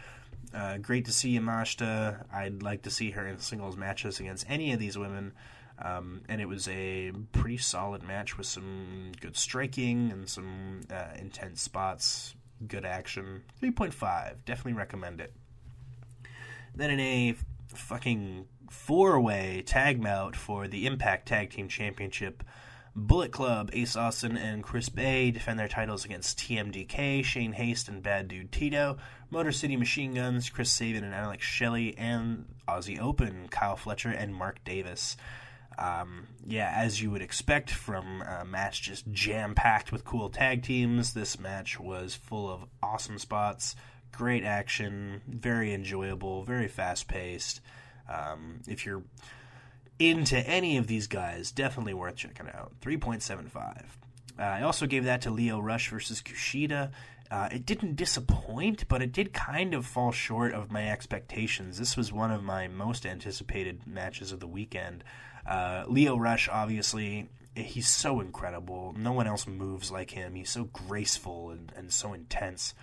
Uh, great to see Yamashita. I'd like to see her in singles matches against any of these women. Um, and it was a pretty solid match with some good striking and some uh, intense spots, good action. 3.5. Definitely recommend it. Then in a fucking four way tag bout for the Impact Tag Team Championship. Bullet Club, Ace Austin, and Chris Bey defend their titles against TMDK, Shane Haste, and Bad Dude Tito, Motor City Machine Guns, Chris Sabin and Alex Shelley, and Aussie Open, Kyle Fletcher and Mark Davis. Um, yeah, as you would expect from a match just jam packed with cool tag teams, this match was full of awesome spots, great action, very enjoyable, very fast paced. Um, if you're into any of these guys, definitely worth checking out. 3.75. Uh, I also gave that to Lio Rush versus Kushida. Uh, it didn't disappoint, but it did kind of fall short of my expectations. This was one of my most anticipated matches of the weekend. Uh, Lio Rush, obviously, he's so incredible. No one else moves like him. He's so graceful and, and so intense.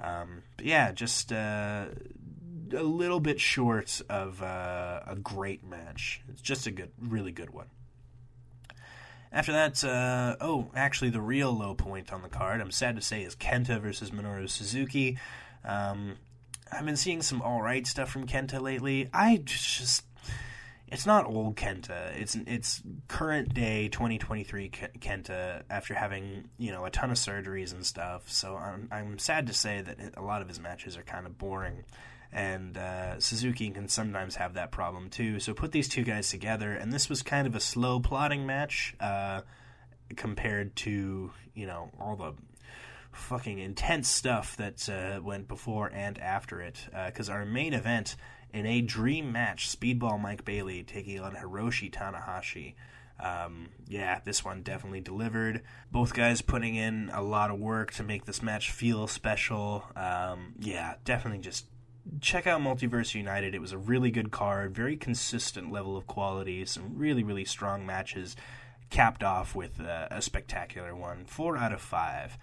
Um, but yeah, just uh, a little bit short of uh, a great match. It's just a good, really good one. After that, uh, oh, actually, the real low point on the card, I'm sad to say, is Kenta versus Minoru Suzuki. Um, I've been seeing some all right stuff from Kenta lately. I just, it's not old Kenta. It's it's current day 2023 Kenta after having you know a ton of surgeries and stuff. So I'm I'm sad to say that a lot of his matches are kind of boring and uh, Suzuki can sometimes have that problem too. So put these two guys together, and this was kind of a slow plotting match uh, compared to you know all the fucking intense stuff that uh, went before and after it. Because uh, our main event in a dream match, Speedball Mike Bailey taking on Hiroshi Tanahashi. Um, yeah, this one definitely delivered. Both guys putting in a lot of work to make this match feel special. Um, yeah, definitely just check out Multiverse United. It was a really good card, very consistent level of quality, some really, really strong matches. capped off with a, a spectacular one. Four out of five.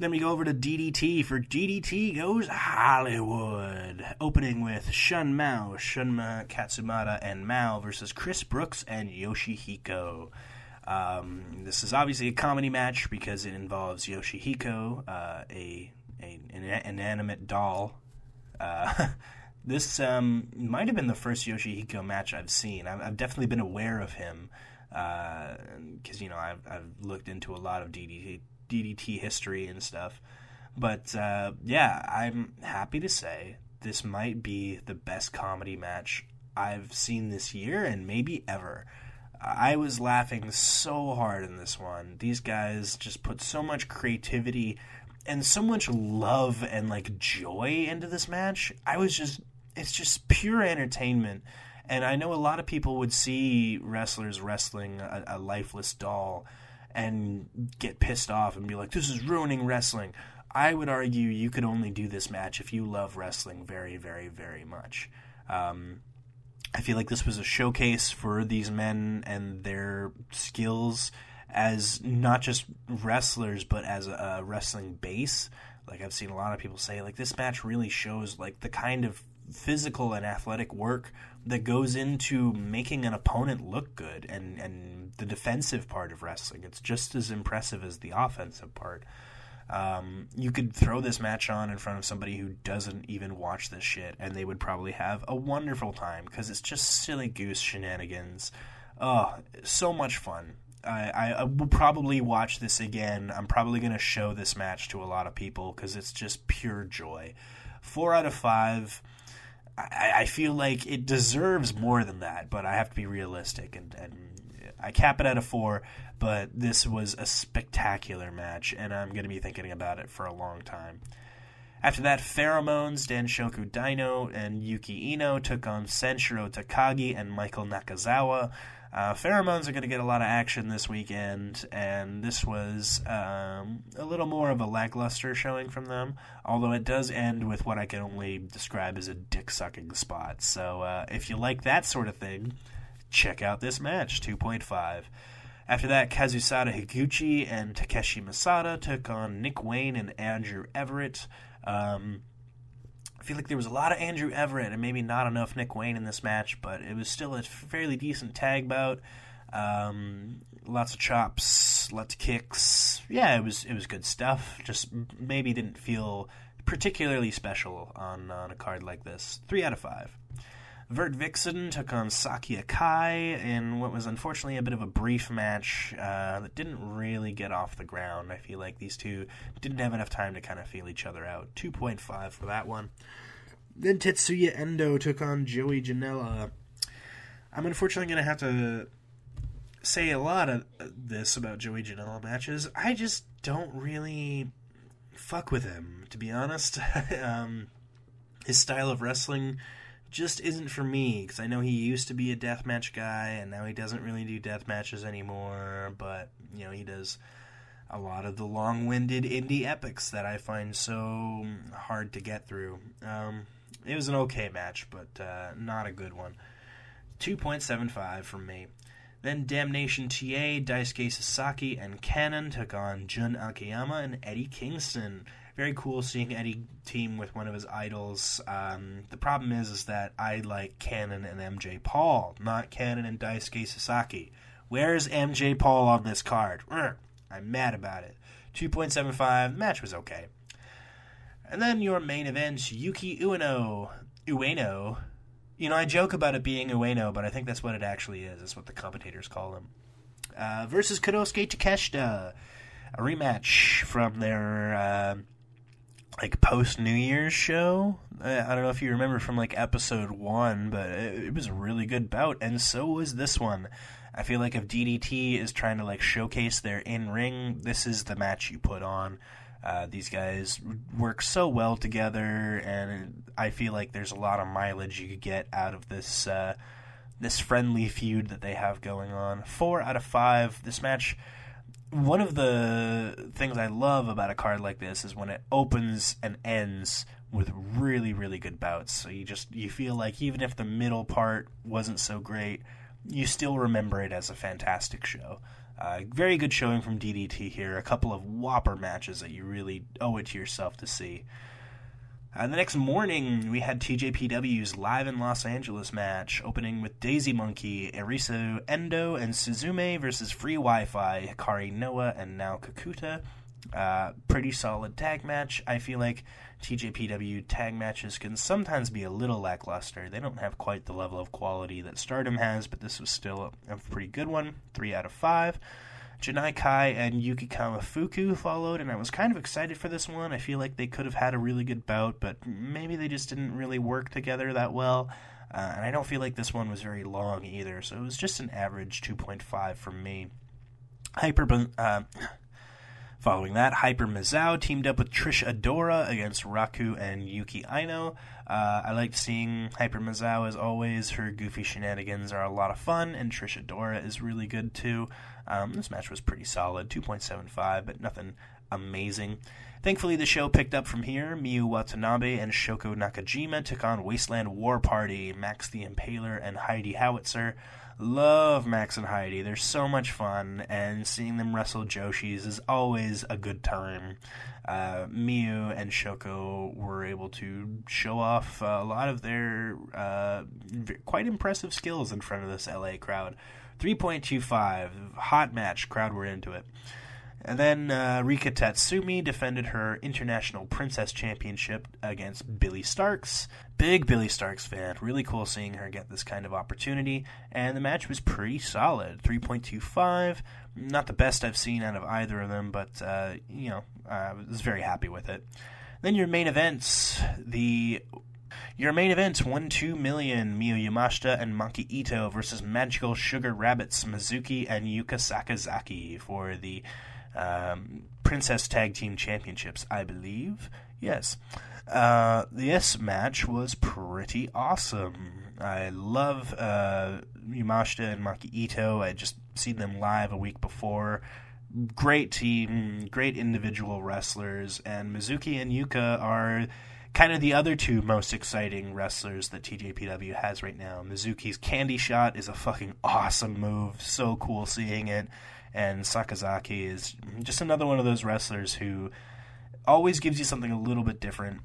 Then we go over to DDT for DDT Goes Hollywood, opening with Shun Mao, Shunma Katsumata, and Mao versus Chris Brooks and Yoshihiko. Um, this is obviously a comedy match because it involves Yoshihiko, uh, a, a an inanimate doll. Uh, this um, might have been the first Yoshihiko match I've seen. I've, I've definitely been aware of him because uh, you know I've, I've looked into a lot of DDT DDT history and stuff. But uh, yeah, I'm happy to say this might be the best comedy match I've seen this year and maybe ever. I was laughing so hard in this one. These guys just put so much creativity and so much love and like joy into this match. I was just it's just pure entertainment. And I know a lot of people would see wrestlers wrestling a, a lifeless doll and get pissed off and be like, this is ruining wrestling. I would argue you could only do this match if you love wrestling very, very, very much. Um, I feel like this was a showcase for these men and their skills as not just wrestlers, but as a, wrestling base. Like I've seen a lot of people say, like this match really shows like the kind of physical and athletic work that goes into making an opponent look good and, and the defensive part of wrestling. It's just as impressive as the offensive part. Um, you could throw this match on in front of somebody who doesn't even watch this shit, and they would probably have a wonderful time because it's just silly goose shenanigans. Oh, so much fun. I, I, I will probably watch this again. I'm probably going to show this match to a lot of people because it's just pure joy. Four out of five. I, I feel like it deserves more than that, but I have to be realistic and, and I cap it at a four. But this was a spectacular match, and I'm going to be thinking about it for a long time. After that, Pheromones, Danshoku Dino, and Yuki Ino took on Sanshiro Takagi and Michael Nakazawa. Uh, pheromones are going to get a lot of action this weekend, and this was um, a little more of a lackluster showing from them, although it does end with what I can only describe as a dick sucking spot. So uh, if you like that sort of thing, check out this match 2.5. After that, Kazusada Higuchi and Takeshi Masada took on Nick Wayne and Andrew Everett. Um, I feel like there was a lot of Andrew Everett and maybe not enough Nick Wayne in this match, but it was still a fairly decent tag bout. Um, lots of chops, lots of kicks. Yeah, it was it was good stuff. Just maybe didn't feel particularly special on on a card like this. Three out of five. Vert Vixen took on Saki Akai in what was unfortunately a bit of a brief match uh, that didn't really get off the ground. I feel like these two didn't have enough time to kind of feel each other out. 2.5 for that one. Then Tetsuya Endo took on Joey Janela. I'm unfortunately going to have to say a lot of this about Joey Janela matches. I just don't really fuck with him, to be honest. um, his style of wrestling just isn't for me because I know he used to be a deathmatch guy and now he doesn't really do death matches anymore. But you know he does a lot of the long-winded indie epics that I find so hard to get through. Um, it was an okay match, but uh, not a good one. Two point seven five from me. Then Damnation TA, Daisuke Sasaki, and Kanon took on Jun Akiyama and Eddie Kingston very cool seeing Eddie team with one of his idols. Um, the problem is, is that I like Kanon and MJ Paul, not Kanon and Daisuke Sasaki. Where's MJ Paul on this card? I'm mad about it. 2.75, match was okay. And then your main event, Yuki Ueno. Ueno. You know, I joke about it being Ueno, but I think that's what it actually is. That's what the commentators call him. Uh, versus Konosuke Takeshita. A rematch from their uh, like post New Year's show. I don't know if you remember from like episode one, but it, it was a really good bout, and so was this one. I feel like if DDT is trying to like showcase their in ring, this is the match you put on. Uh, these guys work so well together, and I feel like there's a lot of mileage you could get out of this uh, this friendly feud that they have going on. Four out of five. This match one of the things I love about a card like this is when it opens and ends with really really good bouts. So you just you feel like even if the middle part wasn't so great, you still remember it as a fantastic show. Uh, very good showing from DDT here. A couple of whopper matches that you really owe it to yourself to see. Uh, the next morning, we had TJPW's Live in Los Angeles match, opening with Daisy Monkey, Arisu Endo, and Suzume versus Free Wi Fi, Hikari Noa, and Nao Kakuta. Uh, pretty solid tag match. I feel like TJPW tag matches can sometimes be a little lackluster. They don't have quite the level of quality that Stardom has, but this was still a pretty good one. Three out of five. Janai Kai and Yuki Kamifuku followed, and I was kind of excited for this one. I feel like they could have had a really good bout, but maybe they just didn't really work together that well. Uh, and I don't feel like this one was very long either, so it was just an average 2.5 from me. Hyper. Uh, Following that, Hyper Misao teamed up with Trish Adora against Raku and Yuki Aino. Uh, I liked seeing Hyper Misao as always. Her goofy shenanigans are a lot of fun, and Trish Adora is really good too. Um, this match was pretty solid, 2.75, but nothing amazing. Thankfully, the show picked up from here. Miyu Watanabe and Shoko Nakajima took on Wasteland War Party, Max the Impaler, and Heidi Howitzer. Love Max and Heidi. They're so much fun, and seeing them wrestle Joshis is always a good time. Uh, Miyu and Shoko were able to show off a lot of their uh, quite impressive skills in front of this LA crowd. 3.25, hot match, crowd were into it. And then uh, Rika Tatsumi defended her International Princess Championship against Billie Starkz. Big Billie Starkz fan. Really cool seeing her get this kind of opportunity. And the match was pretty solid 3.25. Not the best I've seen out of either of them, but, uh, you know, I was very happy with it. Then your main events. The your main events 1 2 million Miyu Yamashita and Maki Ito versus Magical Sugar Rabbits Mizuki and Yuka Sakazaki for the um, Princess Tag Team Championships, I believe. Yes. Uh, this match was pretty awesome. I love uh, Yamashita and Maki Ito. I just seen them live a week before. Great team, great individual wrestlers, and Mizuki and Yuka are kind of the other two most exciting wrestlers that TJPW has right now. Mizuki's Candy Shot is a fucking awesome move. So cool seeing it and Sakazaki is just another one of those wrestlers who always gives you something a little bit different.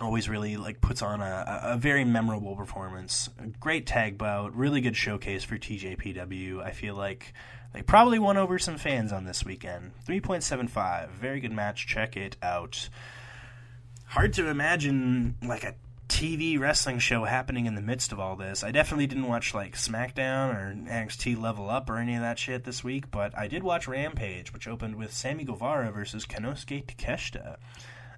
Always really like puts on a, a very memorable performance. A great tag bout, really good showcase for TJPW. I feel like they probably won over some fans on this weekend. 3.75, very good match. Check it out. Hard to imagine like a TV wrestling show happening in the midst of all this. I definitely didn't watch like SmackDown or NXT Level Up or any of that shit this week, but I did watch Rampage, which opened with Sammy Guevara versus Konosuke Takeshita.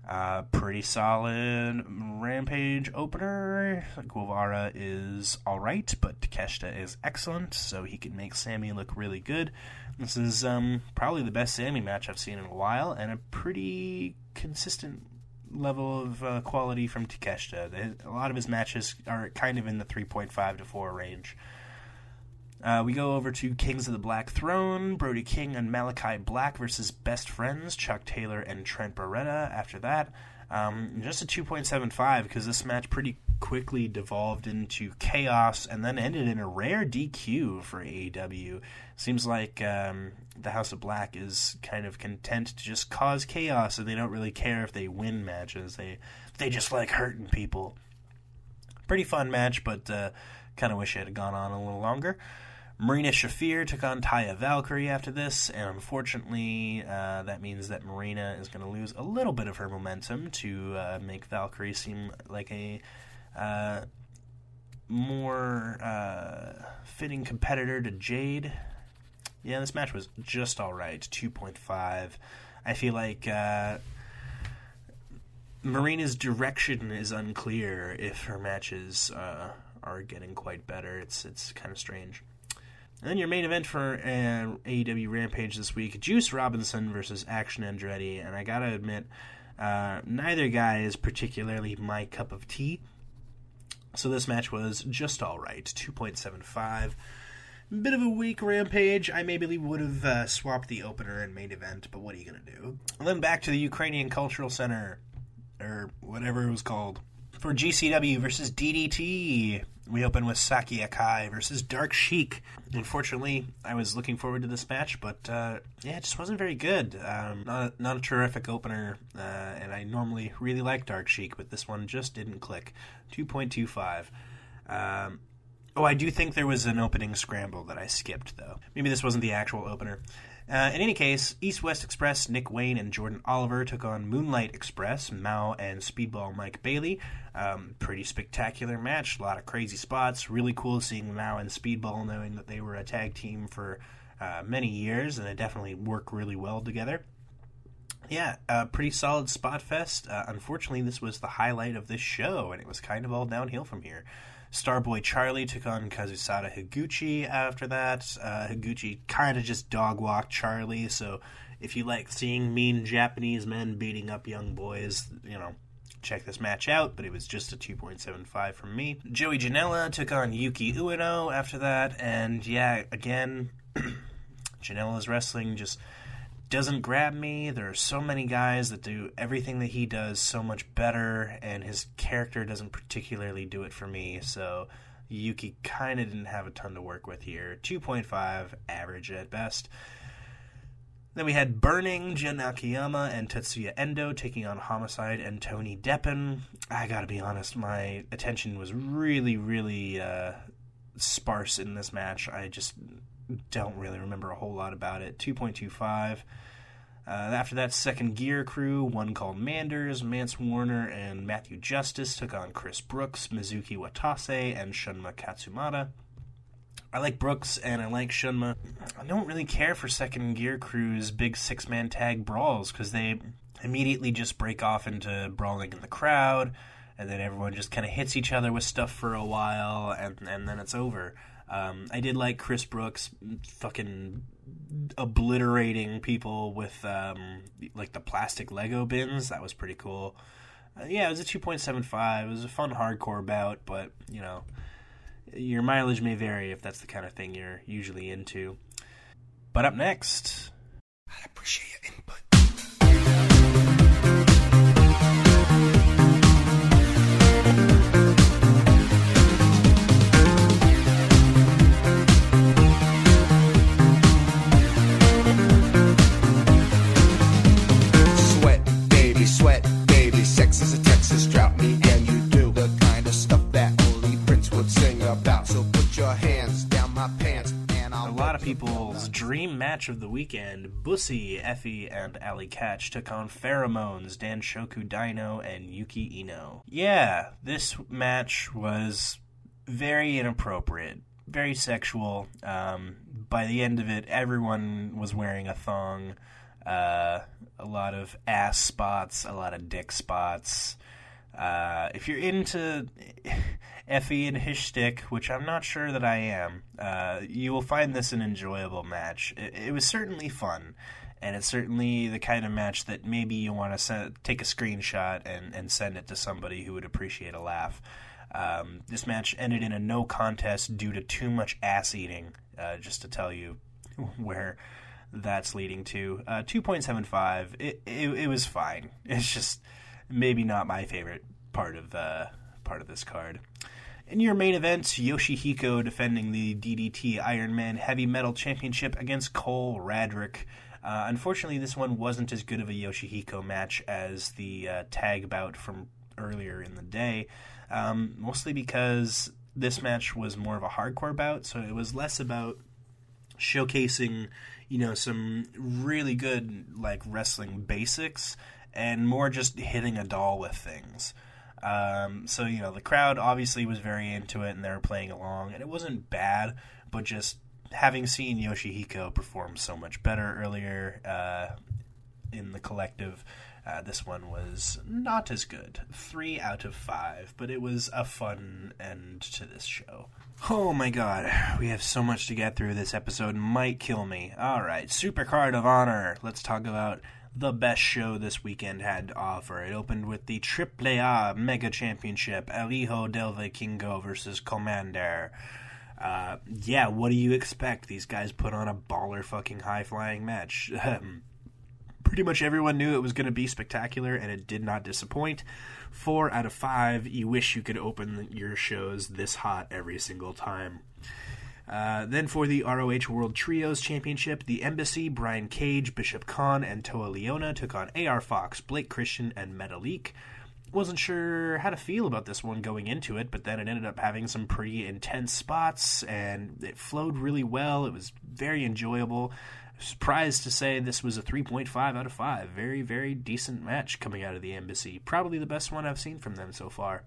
Uh, pretty solid Rampage opener. Guevara is alright, but Takeshita is excellent, so he can make Sammy look really good. This is um, probably the best Sammy match I've seen in a while, and a pretty consistent level of uh, quality from Takeshita. A lot of his matches are kind of in the 3.5 to 4 range. Uh, we go over to Kings of the Black Throne, Brody King and Malakai Black versus Best Friends, Chuck Taylor and Trent Beretta. After that, um, just a 2.75 because this match pretty quickly devolved into chaos and then ended in a rare DQ for AEW. Seems like um, the House of Black is kind of content to just cause chaos and they don't really care if they win matches. They they just like hurting people. Pretty fun match, but uh, kind of wish it had gone on a little longer. Marina Shafir took on Taya Valkyrie after this, and unfortunately, uh, that means that Marina is going to lose a little bit of her momentum to uh, make Valkyrie seem like a uh, more uh, fitting competitor to Jade. Yeah, this match was just alright. 2.5. I feel like uh, Marina's direction is unclear if her matches uh, are getting quite better. It's, it's kind of strange. And then your main event for uh, AEW Rampage this week Juice Robinson versus Action Andretti. And I gotta admit, uh, neither guy is particularly my cup of tea. So this match was just alright 2.75. Bit of a weak rampage. I maybe would have uh, swapped the opener and main event, but what are you going to do? And then back to the Ukrainian Cultural Center, or whatever it was called. For GCW versus DDT, we open with Saki Akai versus Dark Sheik. Unfortunately, I was looking forward to this match, but uh, yeah, it just wasn't very good. Um, not, not a terrific opener, uh, and I normally really like Dark Sheik, but this one just didn't click. 2.25. Um, oh, I do think there was an opening scramble that I skipped, though. Maybe this wasn't the actual opener. Uh, in any case, East West Express, Nick Wayne, and Jordan Oliver took on Moonlight Express, Mao, and Speedball Mike Bailey. Um, pretty spectacular match, a lot of crazy spots. Really cool seeing Mao and Speedball knowing that they were a tag team for uh, many years, and they definitely work really well together. Yeah, a pretty solid spot fest. Uh, unfortunately, this was the highlight of this show, and it was kind of all downhill from here. Starboy Charlie took on Kazusada Higuchi after that. Uh, Higuchi kind of just dog walked Charlie, so if you like seeing mean Japanese men beating up young boys, you know, check this match out, but it was just a 2.75 from me. Joey Janela took on Yuki Ueno after that, and yeah, again, Janela's wrestling just doesn't grab me. There are so many guys that do everything that he does so much better, and his character doesn't particularly do it for me. So Yuki kind of didn't have a ton to work with here. 2.5, average at best. Then we had Burning, Jun Akiyama, and Tetsuya Endo taking on Homicide and Tony Deppen. I gotta be honest, my attention was really, really uh, sparse in this match. I just don't really remember a whole lot about it. 2.25. Uh, after that, second gear crew, one called Manders, Mance Warner, and Matthew Justice took on Chris Brooks, Mizuki Watase, and Shunma Katsumata. I like Brooks and I like Shunma. I don't really care for second gear crew's big six man tag brawls because they immediately just break off into brawling in the crowd, and then everyone just kind of hits each other with stuff for a while, and, and then it's over. Um, I did like Chris Brooks fucking obliterating people with um, like the plastic Lego bins. That was pretty cool. Uh, yeah, it was a 2.75. It was a fun hardcore bout, but you know, your mileage may vary if that's the kind of thing you're usually into. But up next, I appreciate your input. People's dream match of the weekend, Bussy, Effy, and Allie Katch took on Pheromones, Danshoku Dino, and Yuki Ino. Yeah, this match was very inappropriate, very sexual. Um, by the end of it, everyone was wearing a thong. Uh, a lot of ass spots, a lot of dick spots. Uh, if you're into Effy and his shtick, which I'm not sure that I am, uh, you will find this an enjoyable match. It, it was certainly fun, and it's certainly the kind of match that maybe you want to take a screenshot and, and send it to somebody who would appreciate a laugh. Um, this match ended in a no contest due to too much ass eating, uh, just to tell you where that's leading to. Uh, 2.75, it, it, it was fine. It's just maybe not my favorite part of uh, part of this card. In your main event, Yoshihiko defending the DDT Iron Man Heavy Metal Championship against Cole Radrick. Uh, unfortunately, this one wasn't as good of a Yoshihiko match as the uh, tag bout from earlier in the day, um, mostly because this match was more of a hardcore bout, so it was less about showcasing, you know, some really good like wrestling basics and more just hitting a doll with things. Um, so you know, the crowd obviously was very into it and they were playing along, and it wasn't bad, but just having seen Yoshihiko perform so much better earlier uh, in the collective. Uh, this one was not as good. Three out of five, but it was a fun end to this show. Oh my god, we have so much to get through. This episode might kill me. Alright, Supercard of Honor. Let's talk about the best show this weekend had to offer. It opened with the Triple A Mega Championship, El Hijo del Vikingo versus Komander. Uh, yeah, what do you expect? These guys put on a baller fucking high flying match. pretty much everyone knew it was going to be spectacular, and it did not disappoint. Four out of five. You wish you could open your shows this hot every single time. Uh, then for the ROH World Trios Championship, the Embassy, Brian Cage, Bishop Kaun, and Toa Liona took on AR Fox, Blake Christian, and Metalik. Wasn't sure how to feel about this one going into it, but then it ended up having some pretty intense spots, and it flowed really well. It was very enjoyable. Surprised to say this was a 3.5 out of 5. Very, very decent match coming out of the Embassy. Probably the best one I've seen from them so far.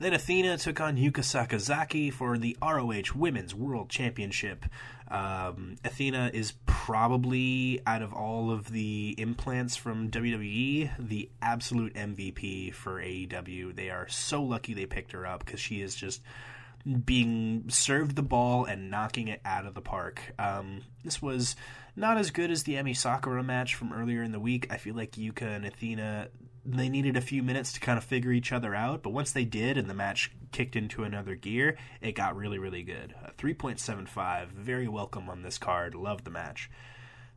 Then Athena took on Yuka Sakazaki for the ROH Women's World Championship. Um, Athena is probably, out of all of the implants from WWE, the absolute MVP for AEW. They are so lucky they picked her up because she is just being served the ball and knocking it out of the park. Um, this was not as good as the Emi Sakura match from earlier in the week. I feel like Yuka and Athena they needed a few minutes to kind of figure each other out, but once they did and the match kicked into another gear, it got really, really good. 3.75, very welcome on this card. Loved the match.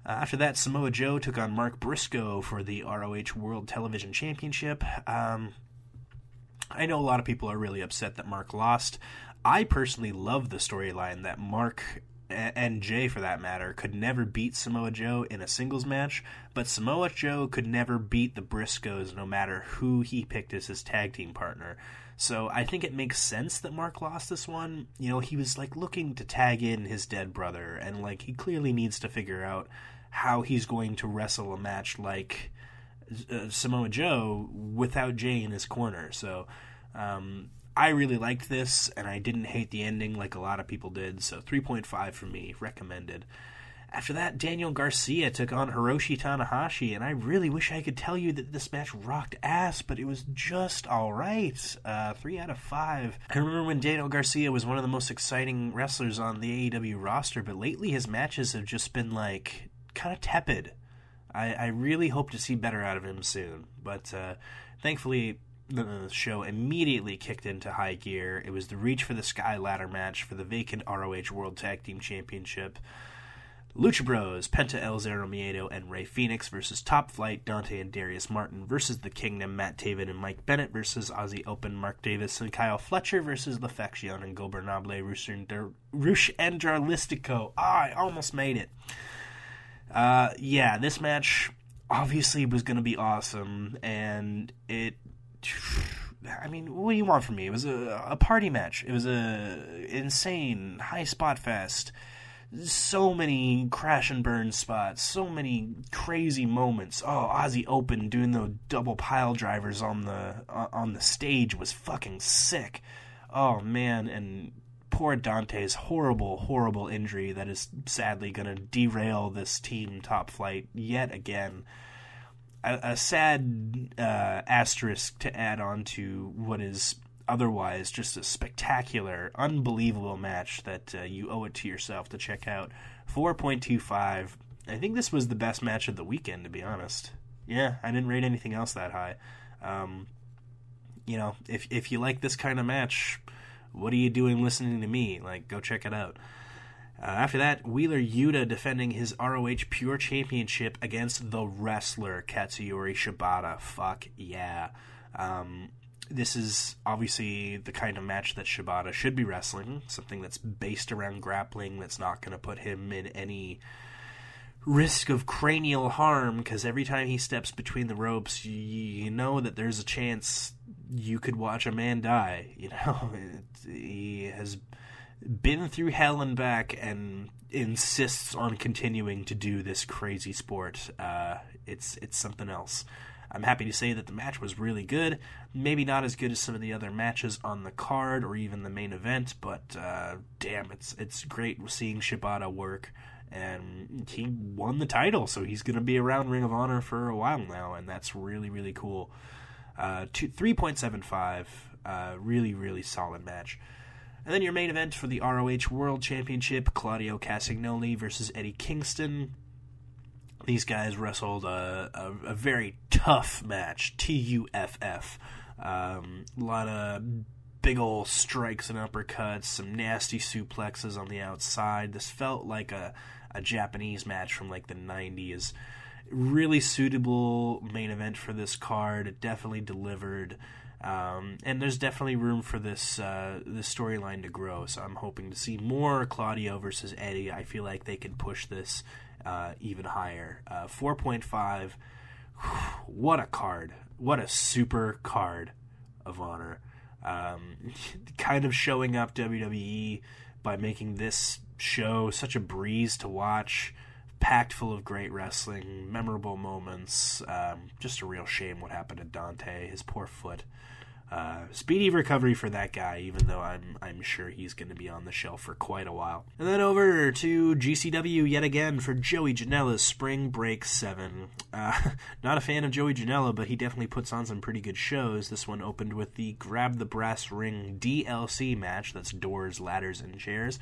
Uh, after that, Samoa Joe took on Mark Briscoe for the ROH World Television Championship. Um, I know a lot of people are really upset that Mark lost. I personally love the storyline that Mark and Jay, for that matter, could never beat Samoa Joe in a singles match, but Samoa Joe could never beat the Briscoes no matter who he picked as his tag team partner. So I think it makes sense that Mark lost this one. You know, he was like looking to tag in his dead brother, and like he clearly needs to figure out how he's going to wrestle a match like uh, Samoa Joe without Jay in his corner. So um, I really liked this, and I didn't hate the ending like a lot of people did, so 3.5 for me, recommended. After that, Daniel Garcia took on Hiroshi Tanahashi, and I really wish I could tell you that this match rocked ass, but it was just alright. Uh, 3 out of 5. I remember when Daniel Garcia was one of the most exciting wrestlers on the AEW roster, but lately his matches have just been, like, kind of tepid. I, I really hope to see better out of him soon, but uh, thankfully the show immediately kicked into high gear. It was the Reach for the Sky ladder match for the vacant ROH World Tag Team Championship. Lucha Bros, Penta El Zero Miedo, and Rey Fénix versus Top Flight, Dante and Darius Martin versus The Kingdom, Matt Taven and Mike Bennett versus Aussie Open, Mark Davis and Kyle Fletcher versus La Facción Ingobernable, Rush and Listico. Ah, I almost made it. Uh, yeah, this match obviously was going to be awesome, and it I mean, what do you want from me? It was a, a party match. It was a insane high spot fest. So many crash and burn spots. So many crazy moments. Oh, Aussie Open doing the double pile drivers on the uh, on the stage was fucking sick. Oh man, and poor Dante's horrible, horrible injury that is sadly going to derail this team top flight yet again a, a sad uh, asterisk to add on to what is otherwise just a spectacular, unbelievable match that uh, you owe it to yourself to check out. 4.25. I think this was the best match of the weekend, to be honest. Yeah, I didn't rate anything else that high. Um, you know, if if you like this kind of match, what are you doing listening to me? Like, go check it out. Uh, after that, Wheeler Yuta defending his ROH Pure Championship against the wrestler Katsuyori Shibata. Fuck yeah. Um, this is obviously the kind of match that Shibata should be wrestling, something that's based around grappling, that's not going to put him in any risk of cranial harm, because every time he steps between the ropes, you, you, know that there's a chance you could watch a man die. You know, he has been through hell and back and insists on continuing to do this crazy sport. Uh, it's it's something else. I'm happy to say that the match was really good. Maybe not as good as some of the other matches on the card or even the main event, but uh, damn, it's it's great seeing Shibata work. And he won the title, so he's going to be around Ring of Honor for a while now, and that's really really cool. Uh, two, 3.75, uh, really really solid match. And then your main event for the ROH World Championship Claudio Castagnoli versus Eddie Kingston. These guys wrestled a, a, a very tough match, T U F F. Um, a lot of big old strikes and uppercuts, some nasty suplexes on the outside. This felt like a, a Japanese match from like the 90s. really suitable main event for this card. It definitely delivered. Um, and there's definitely room for this uh, this storyline to grow. So I'm hoping to see more Claudio versus Eddie. I feel like they can push this uh, even higher. Uh, 4.5. What a card! What a super card of honor. Um, kind of showing up WWE by making this show such a breeze to watch packed full of great wrestling, memorable moments. Um, just a real shame what happened to Dante, his poor foot. Uh, speedy recovery for that guy, even though I'm I'm sure he's going to be on the shelf for quite a while. And then over to GCW yet again for Joey Janela's Spring Break Seven. Uh, not a fan of Joey Janela, but he definitely puts on some pretty good shows. This one opened with the Grab the Brass Ring DLC match. That's doors, ladders, and chairs.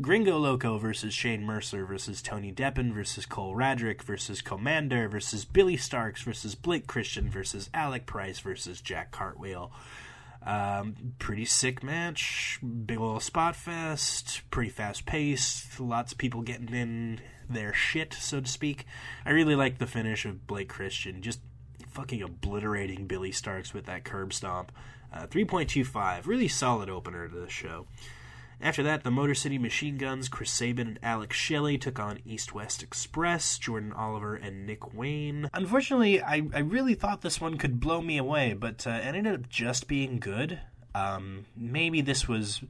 Gringo Loco versus Shane Mercer versus Tony Deppen versus Cole Radrick versus Komander versus Billie Starkz versus Blake Christian versus Alec Price versus Jack Cartwheel. Um, pretty sick match, big ol' spot fest, pretty fast paced, lots of people getting in their shit, so to speak. I really like the finish of Blake Christian, just fucking obliterating Billie Starkz with that curb stomp. Uh, 3.25, really solid opener to the show. After that, the Motor City Machine Guns, Chris Sabin and Alex Shelley took on East West Express, Jordan Oliver and Nick Wayne. Unfortunately, I, I really thought this one could blow me away, but uh, it ended up just being good. Um, maybe this was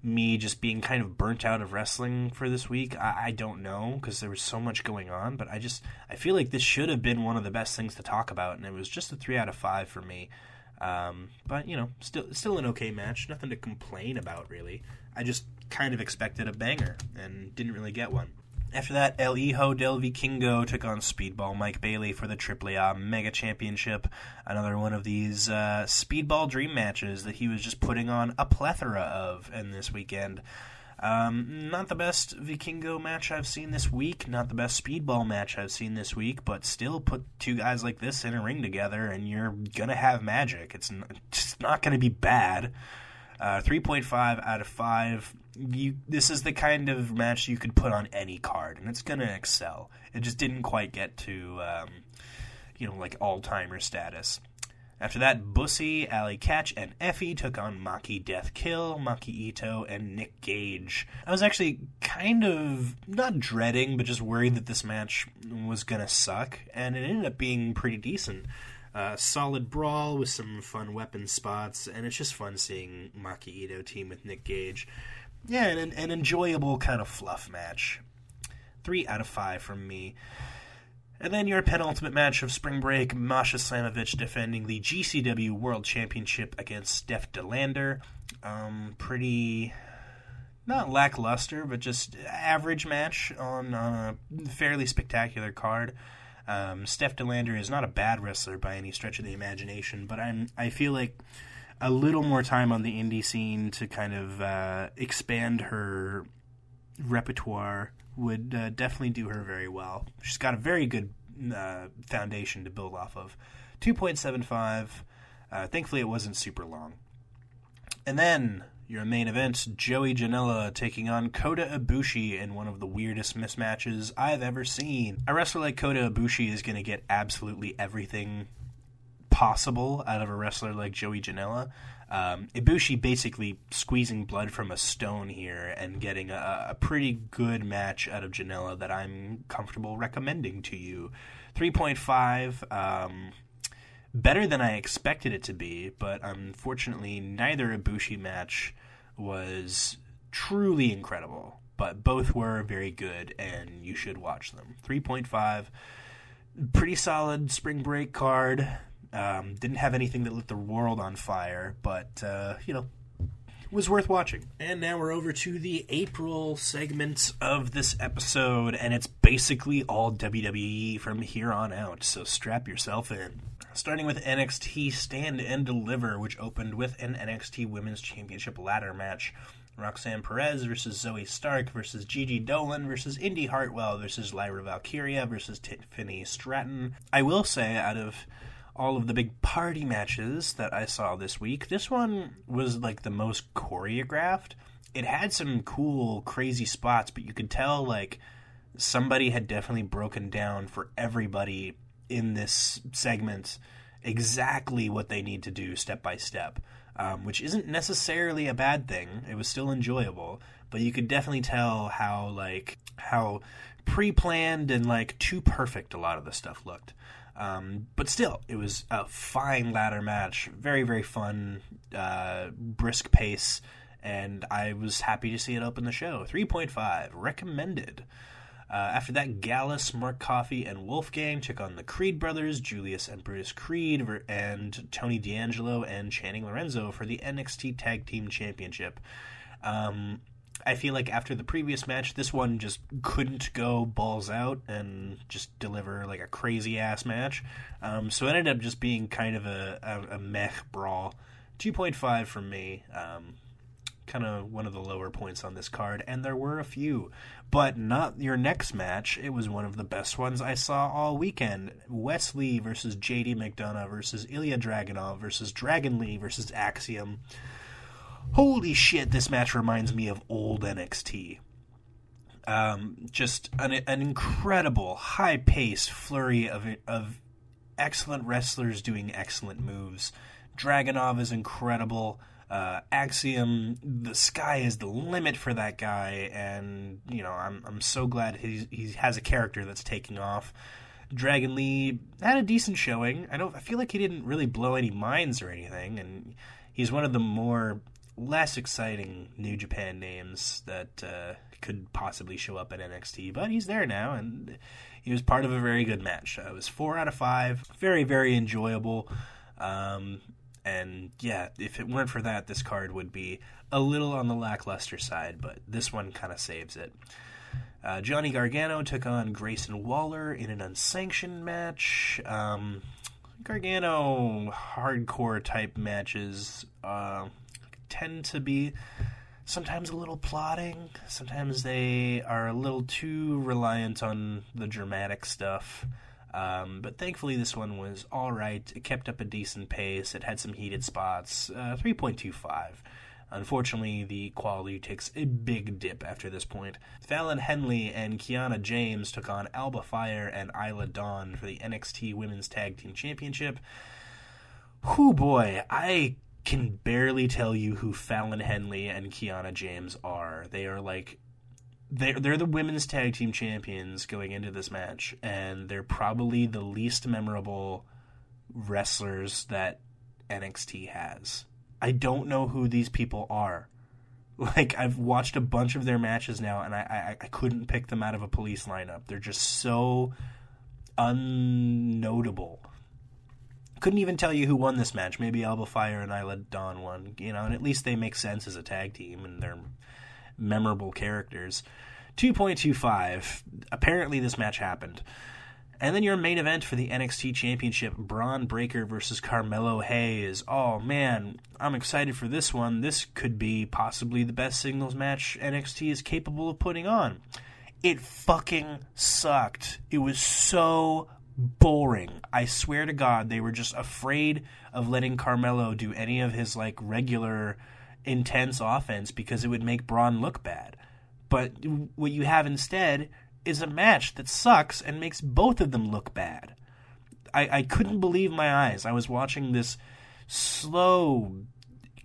me just being kind of burnt out of wrestling for this week. I, I don't know because there was so much going on, but I just I feel like this should have been one of the best things to talk about, and it was just a three out of five for me. Um, but you know, still still an okay match. Nothing to complain about really. I just kind of expected a banger and didn't really get one. After that, El Hijo del Vikingo took on Speedball Mike Bailey for the AAA Mega Championship. Another one of these uh, Speedball dream matches that he was just putting on a plethora of in this weekend. Um, not the best Vikingo match I've seen this week, not the best Speedball match I've seen this week, but still put two guys like this in a ring together and you're gonna have magic. It's not, it's not gonna be bad. Uh, 3.5 out of 5. You, this is the kind of match you could put on any card, and it's going to excel. It just didn't quite get to, um, you know, like all timer status. After that, Bussy, Allie Katch, and Effy took on Maki Death Kill, Maki Itoh, and Nick Gage. I was actually kind of not dreading, but just worried that this match was gonna suck, and it ended up being pretty decent. Uh, solid brawl with some fun weapon spots, and it's just fun seeing Maki Itoh team with Nick Gage. Yeah, an, an enjoyable kind of fluff match. Three out of five from me. And then your penultimate match of Spring Break, Masha Slamovich defending the GCW World Championship against Steph DeLander. Um, pretty, not lackluster, but just average match on a fairly spectacular card. Um, Steph DeLander is not a bad wrestler by any stretch of the imagination, but I'm I feel like a little more time on the indie scene to kind of uh, expand her repertoire would uh, definitely do her very well. She's got a very good uh, foundation to build off of. 2.75. Uh, thankfully, it wasn't super long. And then your main event, Joey Janela taking on Kota Ibushi in one of the weirdest mismatches I've ever seen. A wrestler like Kota Ibushi is going to get absolutely everything possible out of a wrestler like Joey Janela. Um, Ibushi basically squeezing blood from a stone here and getting a, a pretty good match out of Janela that I'm comfortable recommending to you. 3.5. Um, better than I expected it to be, but unfortunately, neither Ibushi match was truly incredible. But both were very good, and you should watch them. 3.5, pretty solid spring break card. Um, didn't have anything that lit the world on fire, but, uh, you know, was worth watching. And now we're over to the April segment of this episode, and it's basically all WWE from here on out, so strap yourself in. Starting with NXT Stand and Deliver, which opened with an NXT Women's Championship ladder match. Roxanne Perez versus Zoey Stark versus Gigi Dolan versus Indy Hartwell versus Lyra Valkyria versus Tiffany Stratton. I will say, out of all of the big party matches that I saw this week, this one was like the most choreographed. It had some cool, crazy spots, but you could tell like somebody had definitely broken down for everybody in this segment exactly what they need to do step by step, um, which isn't necessarily a bad thing. It was still enjoyable, but you could definitely tell how like how pre-planned and like too perfect a lot of the stuff looked. Um, but still, it was a fine ladder match, very very fun, uh, brisk pace, and I was happy to see it open the show. Three point five recommended. Uh, after that, Gallus, Mark Coffey, and Wolfgang took on the Creed brothers, Julius and Brutus Creed, and Tony D'Angelo and Channing Lorenzo for the NXT Tag Team Championship. Um, I feel like after the previous match, this one just couldn't go balls out and just deliver like a crazy ass match. Um, so it ended up just being kind of a, a, a meh brawl. 2.5 from me. Um, kind of one of the lower points on this card, and there were a few, but not your next match. It was one of the best ones I saw all weekend. Wes Lee versus JD McDonagh versus Ilya Dragunov versus Dragon Lee versus Axiom. Holy shit, this match reminds me of old NXT. Um, just an, an incredible high paced flurry of, of excellent wrestlers doing excellent moves. Dragunov is incredible. Uh, Axiom, the sky is the limit for that guy, and you know I'm I'm so glad he he has a character that's taking off. Dragon Lee had a decent showing. I don't I feel like he didn't really blow any minds or anything, and he's one of the more less exciting New Japan names that uh, could possibly show up at NXT. But he's there now, and he was part of a very good match. Uh, it was four out of five, very very enjoyable. Um, and yeah, if it weren't for that, this card would be a little on the lackluster side, but this one kind of saves it. Uh, Johnny Gargano took on Grayson Waller in an unsanctioned match. Um, Gargano hardcore type matches uh, tend to be sometimes a little plotting. Sometimes they are a little too reliant on the dramatic stuff. Um, but thankfully, this one was all right. It kept up a decent pace. It had some heated spots. Uh, 3.25. Unfortunately, the quality takes a big dip after this point. Fallon Henley and Kiana James took on Alba Fyre and Isla Dawn for the NXT Women's Tag Team Championship. Whoo boy, I can barely tell you who Fallon Henley and Kiana James are. They are like they're they're the women's tag team champions going into this match, and they're probably the least memorable wrestlers that NXT has. I don't know who these people are. Like I've watched a bunch of their matches now, and I I, I couldn't pick them out of a police lineup. They're just so unnotable. Couldn't even tell you who won this match. Maybe Alba Fyre and Isla Dawn won. You know, and at least they make sense as a tag team, and they're memorable characters. 2.25. Apparently, this match happened. And then your main event for the NXT Championship Bron Breakker versus Carmelo Hayes. Oh man, I'm excited for this one. This could be possibly the best singles match NXT is capable of putting on. It fucking sucked. It was so boring. I swear to God, they were just afraid of letting Carmelo do any of his like regular intense offense because it would make Bron look bad. But what you have instead is a match that sucks and makes both of them look bad. I, I couldn't believe my eyes. I was watching this slow,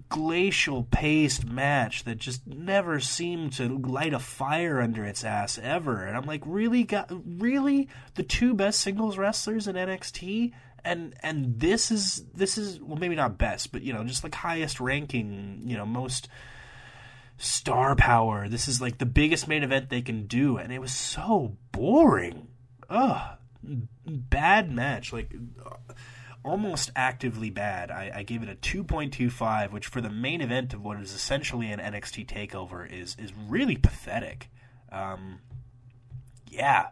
glacial paced match that just never seemed to light a fire under its ass ever. And I'm like, really, got really the two best singles wrestlers in NXT, and and this is this is well maybe not best, but you know just like highest ranking, you know most star power. This is like the biggest main event they can do, and it was so boring. Ugh, bad match. Like almost actively bad. I, I gave it a 2.25, which for the main event of what is essentially an NXT takeover is is really pathetic. Um, yeah.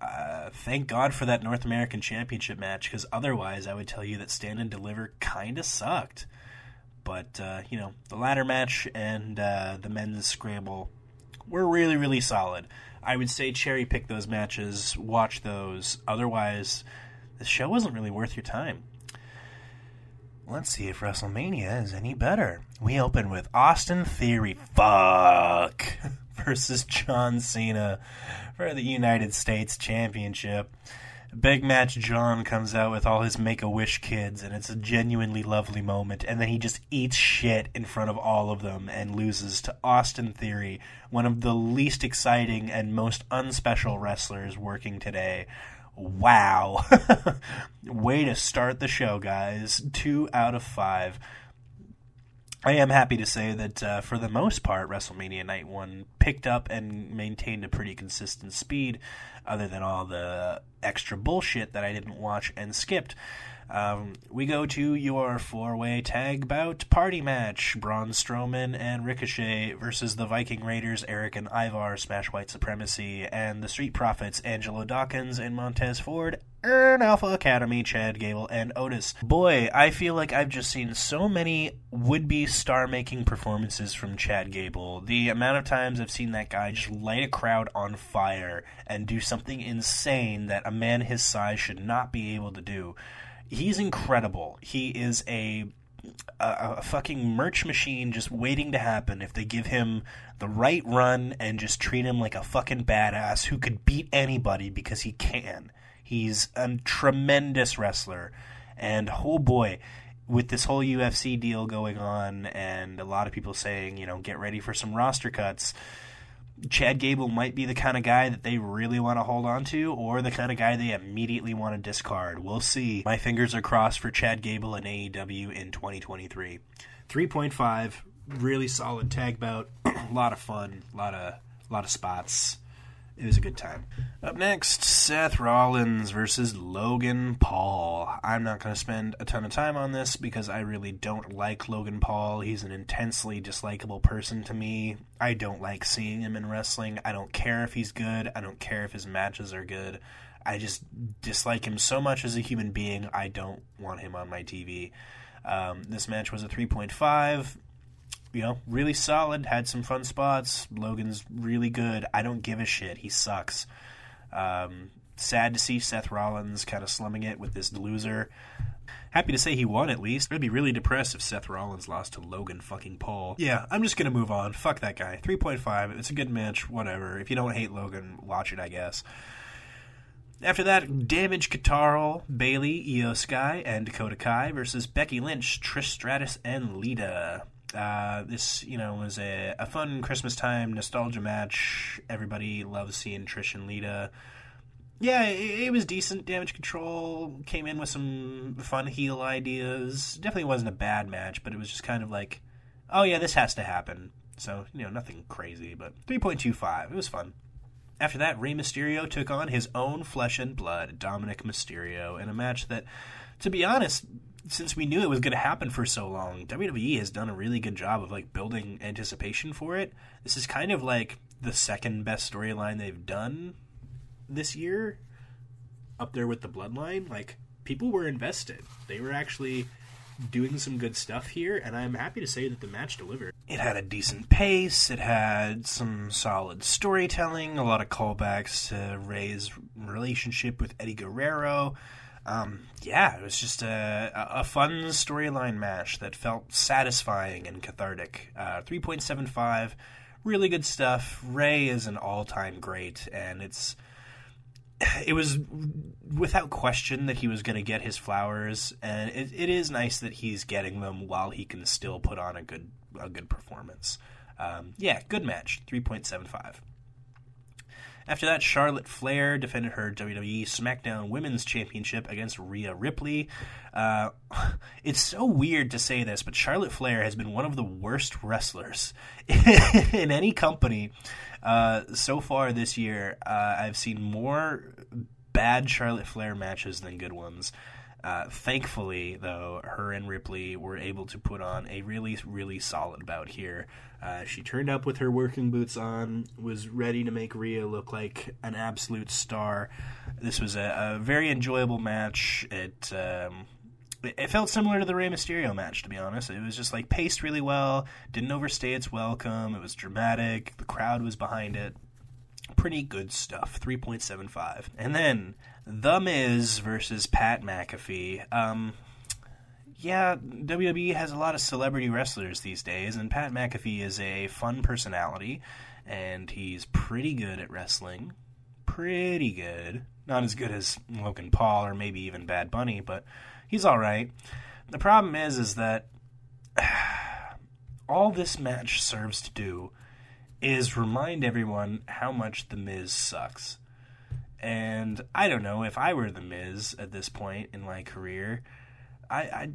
Uh, thank God for that North American Championship match, because otherwise I would tell you that Stand and Deliver kind of sucked. But, uh, you know, the ladder match and uh, the men's scramble were really, really solid. I would say cherry pick those matches, watch those. Otherwise, the show wasn't really worth your time. Let's see if WrestleMania is any better. We open with Austin Theory, fuck, versus John Cena for the United States Championship. Big Match John comes out with all his Make a Wish kids, and it's a genuinely lovely moment. And then he just eats shit in front of all of them and loses to Austin Theory, one of the least exciting and most unspecial wrestlers working today. Wow. Way to start the show, guys. Two out of five. I am happy to say that uh, for the most part, WrestleMania Night 1 picked up and maintained a pretty consistent speed, other than all the extra bullshit that I didn't watch and skipped. Um, we go to your four way tag bout party match Braun Strowman and Ricochet versus the Viking Raiders, Eric and Ivar, Smash White Supremacy, and the Street Profits, Angelo Dawkins and Montez Ford, and Alpha Academy, Chad Gable, and Otis. Boy, I feel like I've just seen so many would be star making performances from Chad Gable. The amount of times I've seen that guy just light a crowd on fire and do something insane that a man his size should not be able to do he's incredible. He is a, a a fucking merch machine just waiting to happen if they give him the right run and just treat him like a fucking badass who could beat anybody because he can. He's a tremendous wrestler. And oh boy, with this whole UFC deal going on and a lot of people saying, you know, get ready for some roster cuts. Chad Gable might be the kind of guy that they really want to hold on to, or the kind of guy they immediately want to discard. We'll see. My fingers are crossed for Chad Gable and AEW in 2023. 3.5, really solid tag bout. a lot of fun, a lot of, a lot of spots. It was a good time. Up next, Seth Rollins versus Logan Paul. I'm not going to spend a ton of time on this because I really don't like Logan Paul. He's an intensely dislikable person to me. I don't like seeing him in wrestling. I don't care if he's good. I don't care if his matches are good. I just dislike him so much as a human being. I don't want him on my TV. Um, this match was a 3.5 you know, really solid. Had some fun spots. Logan's really good. I don't give a shit. He sucks. Um, sad to see Seth Rollins kind of slumming it with this loser. Happy to say he won at least. I'd be really depressed if Seth Rollins lost to Logan fucking Paul. Yeah, I'm just gonna move on. Fuck that guy. 3.5. It's a good match. Whatever. If you don't hate Logan, watch it. I guess. After that, Damage Guitar, Bayley, Iyo Sky, and Dakota Kai versus Becky Lynch, Trish Stratus, and Lita. Uh, this, you know, was a, a fun Christmas time nostalgia match. Everybody loves seeing Trish and Lita. Yeah, it, it was decent. Damage Control came in with some fun heel ideas. Definitely wasn't a bad match, but it was just kind of like, oh yeah, this has to happen. So, you know, nothing crazy, but 3.25. It was fun. After that, Rey Mysterio took on his own flesh and blood, Dominik Mysterio, in a match that, to be honest, since we knew it was going to happen for so long, WWE has done a really good job of like building anticipation for it. This is kind of like the second best storyline they've done this year, up there with the Bloodline. Like people were invested; they were actually doing some good stuff here, and I'm happy to say that the match delivered. It had a decent pace, it had some solid storytelling, a lot of callbacks to Rey's relationship with Eddie Guerrero. Um, yeah, it was just a, a fun storyline match that felt satisfying and cathartic. Uh, 3.75, really good stuff. Rey is an all time great, and it's it was without question that he was going to get his flowers, and it, it is nice that he's getting them while he can still put on a good a good performance. Um, yeah, good match, three point seven five. After that, Charlotte Flair defended her WWE SmackDown Women's Championship against Rhea Ripley. Uh, it's so weird to say this, but Charlotte Flair has been one of the worst wrestlers in any company uh, so far this year. Uh, I've seen more bad Charlotte Flair matches than good ones. Uh, thankfully, though, her and Ripley were able to put on a really, really solid bout here. Uh, she turned up with her working boots on, was ready to make Rhea look like an absolute star. This was a, a very enjoyable match. It, um, it felt similar to the Rey Mysterio match, to be honest. It was just like paced really well, didn't overstay its welcome. It was dramatic. The crowd was behind it. Pretty good stuff. 3.75. And then The Miz versus Pat McAfee. Um, yeah, WWE has a lot of celebrity wrestlers these days, and Pat McAfee is a fun personality, and he's pretty good at wrestling. Pretty good. Not as good as Logan Paul or maybe even Bad Bunny, but he's all right. The problem is, is that all this match serves to do is remind everyone how much The Miz sucks. And I don't know if I were The Miz at this point in my career, I, I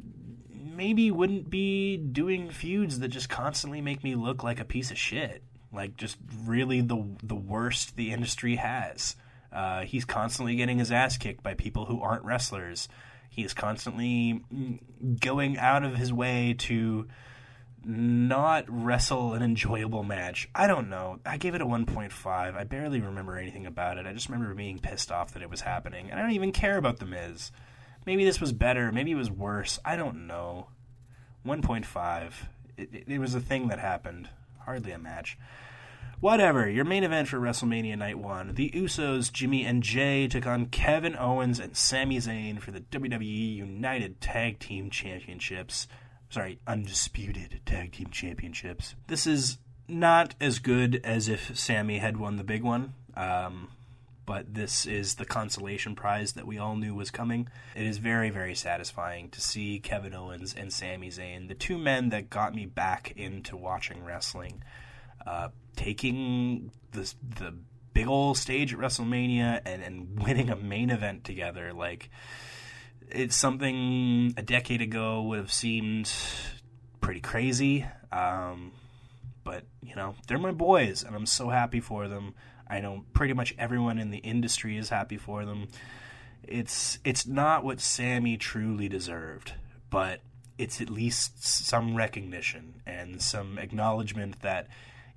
maybe wouldn't be doing feuds that just constantly make me look like a piece of shit. Like just really the the worst the industry has. Uh, he's constantly getting his ass kicked by people who aren't wrestlers. He's constantly mm, going out of his way to not wrestle an enjoyable match. I don't know. I gave it a 1.5. I barely remember anything about it. I just remember being pissed off that it was happening. And I don't even care about The Miz. Maybe this was better. Maybe it was worse. I don't know. 1.5. It, it, it was a thing that happened. Hardly a match. Whatever. Your main event for WrestleMania Night 1. The Usos, Jimmy and Jay, took on Kevin Owens and Sami Zayn for the WWE United Tag Team Championships. Sorry, Undisputed Tag Team Championships. This is not as good as if Sami had won the big one. Um, but this is the consolation prize that we all knew was coming. It is very, very satisfying to see Kevin Owens and Sami Zayn, the two men that got me back into watching wrestling, uh, taking the the big old stage at WrestleMania and, and winning a main event together. Like it's something a decade ago would have seemed pretty crazy. Um, but you know, they're my boys, and I'm so happy for them. I know pretty much everyone in the industry is happy for them. It's it's not what Sami truly deserved, but it's at least some recognition and some acknowledgement that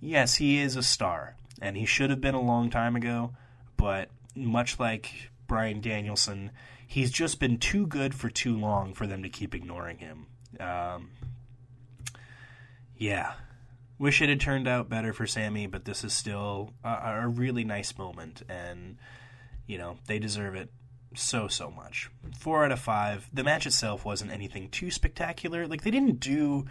yes, he is a star and he should have been a long time ago, but much like Bryan Danielson, he's just been too good for too long for them to keep ignoring him. Um, yeah, wish it had turned out better for Sami, but this is still a, a really nice moment, and you know they deserve it so so much. Four out of five. The match itself wasn't anything too spectacular. Like they didn't do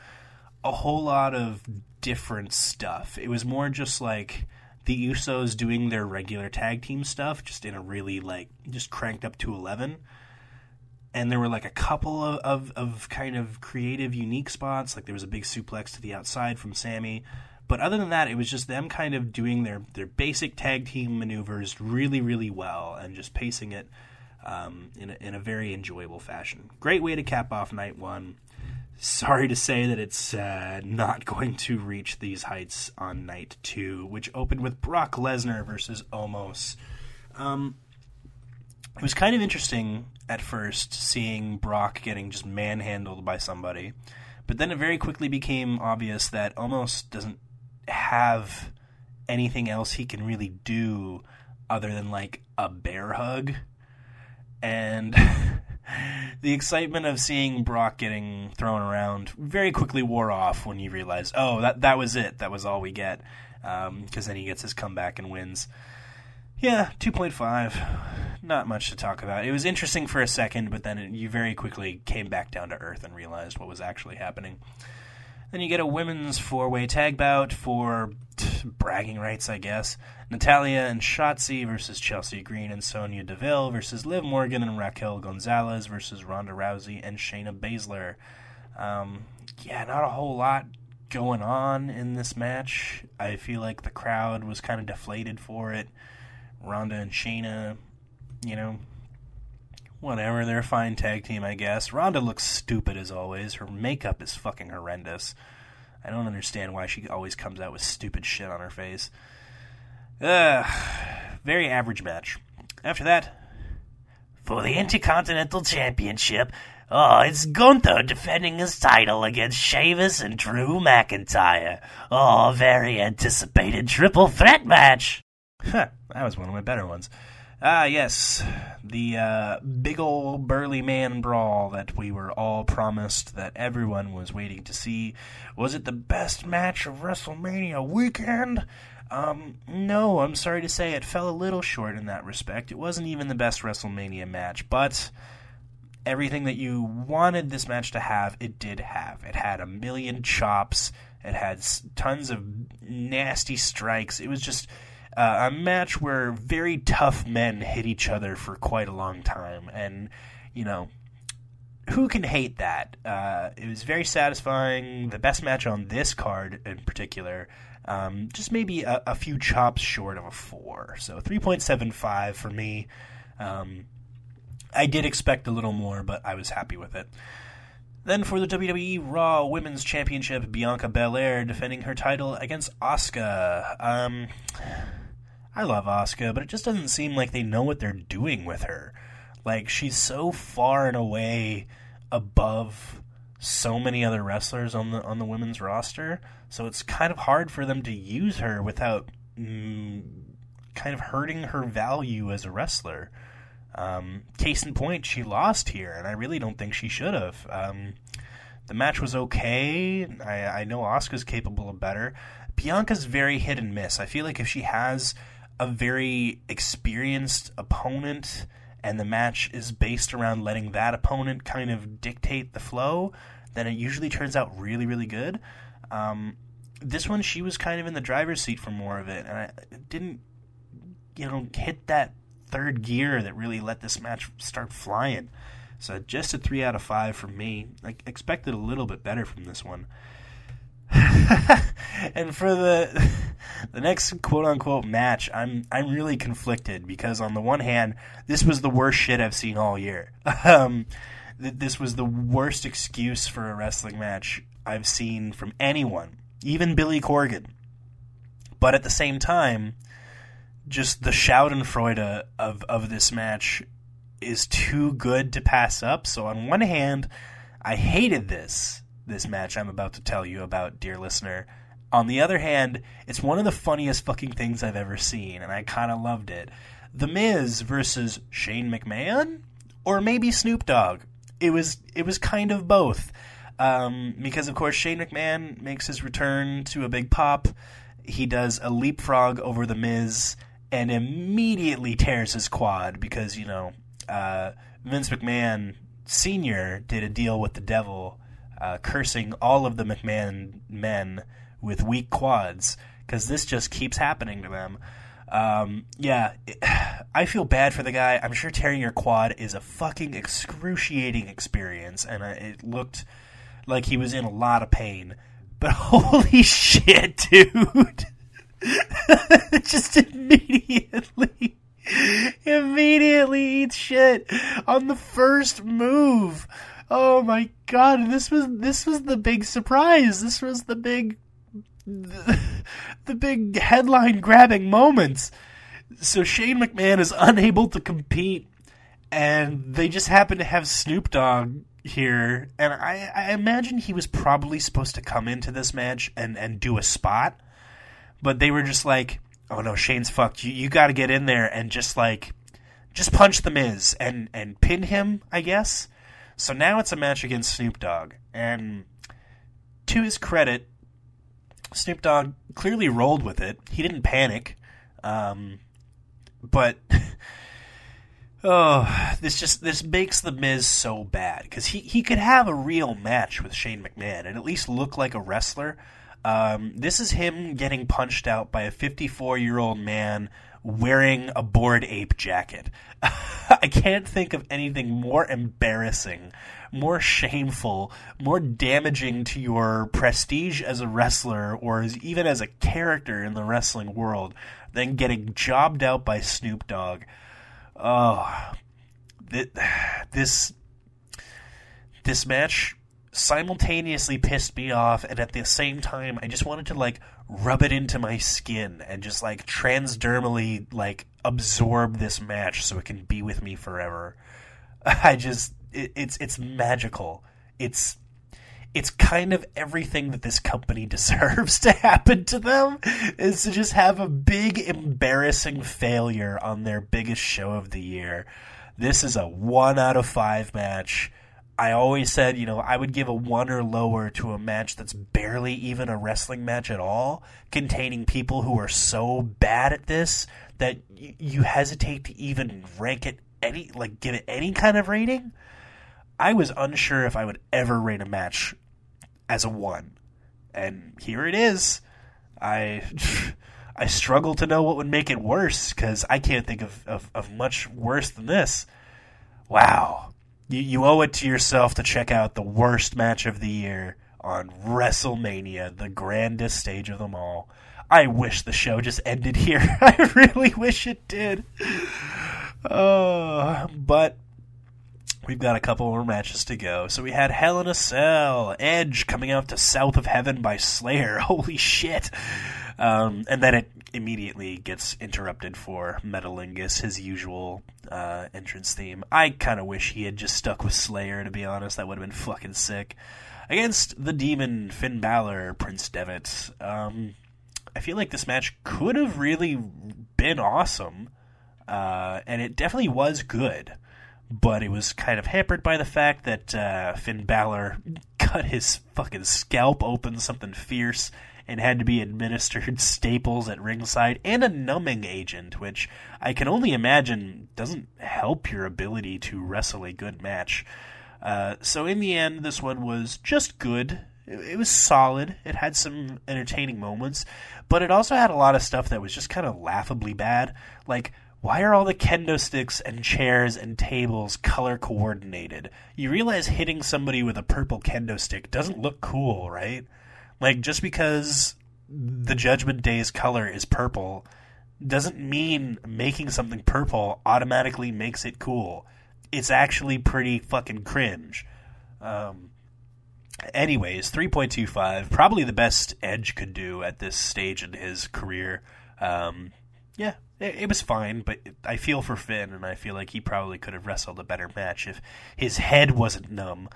a whole lot of different stuff. It was more just like the Usos doing their regular tag team stuff, just in a really like just cranked up to eleven. And there were like a couple of, of, of kind of creative, unique spots. Like there was a big suplex to the outside from Sami. But other than that, it was just them kind of doing their, their basic tag team maneuvers really, really well and just pacing it um, in, a, in a very enjoyable fashion. Great way to cap off night one. Sorry to say that it's uh, not going to reach these heights on night two, which opened with Brock Lesnar versus Omos. Um, it was kind of interesting at first seeing Brock getting just manhandled by somebody, but then it very quickly became obvious that Omos doesn't have anything else he can really do other than like a bear hug. And the excitement of seeing Brock getting thrown around very quickly wore off when you realize, oh, that that was it. That was all we get. Because um, then he gets his comeback and wins. Yeah, 2.5. Not much to talk about. It was interesting for a second, but then it, you very quickly came back down to earth and realized what was actually happening. Then you get a women's four way tag bout for t- bragging rights, I guess. Natalya and Shotzi versus Chelsea Green and Sonya Deville versus Liv Morgan and Raquel Gonzalez versus Ronda Rousey and Shayna Baszler. Um, yeah, not a whole lot going on in this match. I feel like the crowd was kind of deflated for it. Ronda and Shayna, you know, whatever. They're a fine tag team, I guess. Ronda looks stupid as always. Her makeup is fucking horrendous. I don't understand why she always comes out with stupid shit on her face. Ugh. Very average match. After that, For the Intercontinental Championship, oh, it's Gunther defending his title against Sheamus and Drew McIntyre. Oh, very anticipated triple threat match. Huh, that was one of my better ones. Ah, yes, the uh, big old burly man brawl that we were all promised that everyone was waiting to see. Was it the best match of WrestleMania weekend? Um, no, I'm sorry to say it fell a little short in that respect. It wasn't even the best WrestleMania match, but everything that you wanted this match to have, it did have. It had a million chops, it had tons of nasty strikes. It was just Uh, a match where very tough men hit each other for quite a long time, and you know, who can hate that? Uh, it was very satisfying. The best match on this card in particular. Um, just maybe a, a, few chops short of a four. So 3.75 for me. Um, I did expect a little more, but I was happy with it. Then for the WWE Raw Women's Championship, Bianca Belair defending her title against Asuka. Um, I love Asuka, but it just doesn't seem like they know what they're doing with her. Like she's so far and away above so many other wrestlers on the on the women's roster, so it's kind of hard for them to use her without mm, kind of hurting her value as a wrestler. Um, case in point, she lost here, and I really don't think she should have. Um, the match was okay. I, I know Asuka's capable of better. Bianca's very hit and miss. I feel like if she has a very experienced opponent and the match is based around letting that opponent kind of dictate the flow, then it usually turns out really, really good. Um, this one, she was kind of in the driver's seat for more of it, and I didn't, you know, hit that third gear that really let this match start flying. So just a three out of five from me. I expected a little bit better from this one. and for the the next quote unquote match, I'm I'm really conflicted because on the one hand, this was the worst shit I've seen all year. um, th- this was the worst excuse for a wrestling match I've seen from anyone, even Billy Corgan. But at the same time, just the Schadenfreude of of this match is too good to pass up. So on one hand, I hated this this match I'm about to tell you about, dear listener. On the other hand, it's one of the funniest fucking things I've ever seen, and I kind of loved it. The Miz versus Shane McMahon, or maybe Snoop Dogg. It was it was kind of both, um, because of course Shane McMahon makes his return to a big pop. He does a leapfrog over the Miz and immediately tears his quad because you know uh, Vince McMahon Senior did a deal with the devil, uh, cursing all of the McMahon men with weak quads because this just keeps happening to them. Um, yeah, it, I feel bad for the guy. I'm sure tearing your quad is a fucking excruciating experience, and uh, it looked like he was in a lot of pain. But holy shit, dude! just immediately, immediately eats shit on the first move. Oh my god! This was this was the big surprise. This was the big, the, the big headline grabbing moments. So Shane McMahon is unable to compete, and they just happen to have Snoop Dogg here, and I, I imagine he was probably supposed to come into this match and, and do a spot but they were just like, "Oh no, Shane's fucked. You you got to get in there and just like just punch the Miz and and pin him, I guess." So now it's a match against Snoop Dogg, and to his credit, Snoop Dogg clearly rolled with it. He didn't panic, um, but. Oh, this just this makes the Miz so bad because he he could have a real match with Shane McMahon and at least look like a wrestler, um, this is him getting punched out by a 54 year old man wearing a bored ape jacket. I can't think of anything more embarrassing, more shameful, more damaging to your prestige as a wrestler or as, even as a character in the wrestling world than getting jobbed out by Snoop Dogg. Oh, this this match simultaneously pissed me off and at the same time I just wanted to like rub it into my skin and just like transdermally like absorb this match so it can be with me forever. I just it, it's it's hmm. magical. It's it's kind of everything that this company deserves to happen to them is to just have a big embarrassing failure on their biggest show of the year. This is a 1 out of 5 match I always said, you know, I would give a one or lower to a match that's barely even a wrestling match at all, containing people who are so bad at this that y- you hesitate to even rank it any, like, give it any kind of rating. I was unsure if I would ever rate a match as a one. And here it is. I. I struggle to know what would make it worse because I can't think of, of, of much worse than this. Wow. You, you owe it to yourself to check out the worst match of the year on WrestleMania, the grandest stage of them all. I wish the show just ended here. I really wish it did. Oh, but we've got a couple more matches to go. So we had Hell in a Cell, Edge coming out to South of Heaven by Slayer. Holy shit. Um, and then it immediately gets interrupted for Metalingus, his usual uh, entrance theme. I kind of wish he had just stuck with Slayer, to be honest. That would have been fucking sick. Against the demon Finn Balor, Prince Devitt. Um, I feel like this match could have really been awesome, uh, and it definitely was good. But it was kind of hampered by the fact that uh, Finn Balor cut his fucking scalp open, something fierce, and had to be administered staples at ringside and a numbing agent, which I can only imagine doesn't help your ability to wrestle a good match. Uh, so in the end, this one was just good. It, it was solid. It had some entertaining moments, but it also had a lot of stuff that was just kind of laughably bad. Like, why are all the kendo sticks and chairs and tables color coordinated? You realize hitting somebody with a purple kendo stick doesn't look cool, right? Like, just because the Judgment Day's color is purple doesn't mean making something purple automatically makes it cool. It's actually pretty fucking cringe. Um, anyways, 3.25, probably the best Edge could do at this stage in his career. Um, yeah, it, it was fine, but I feel for Finn, and I feel like he probably could have wrestled a better match if his head wasn't numb.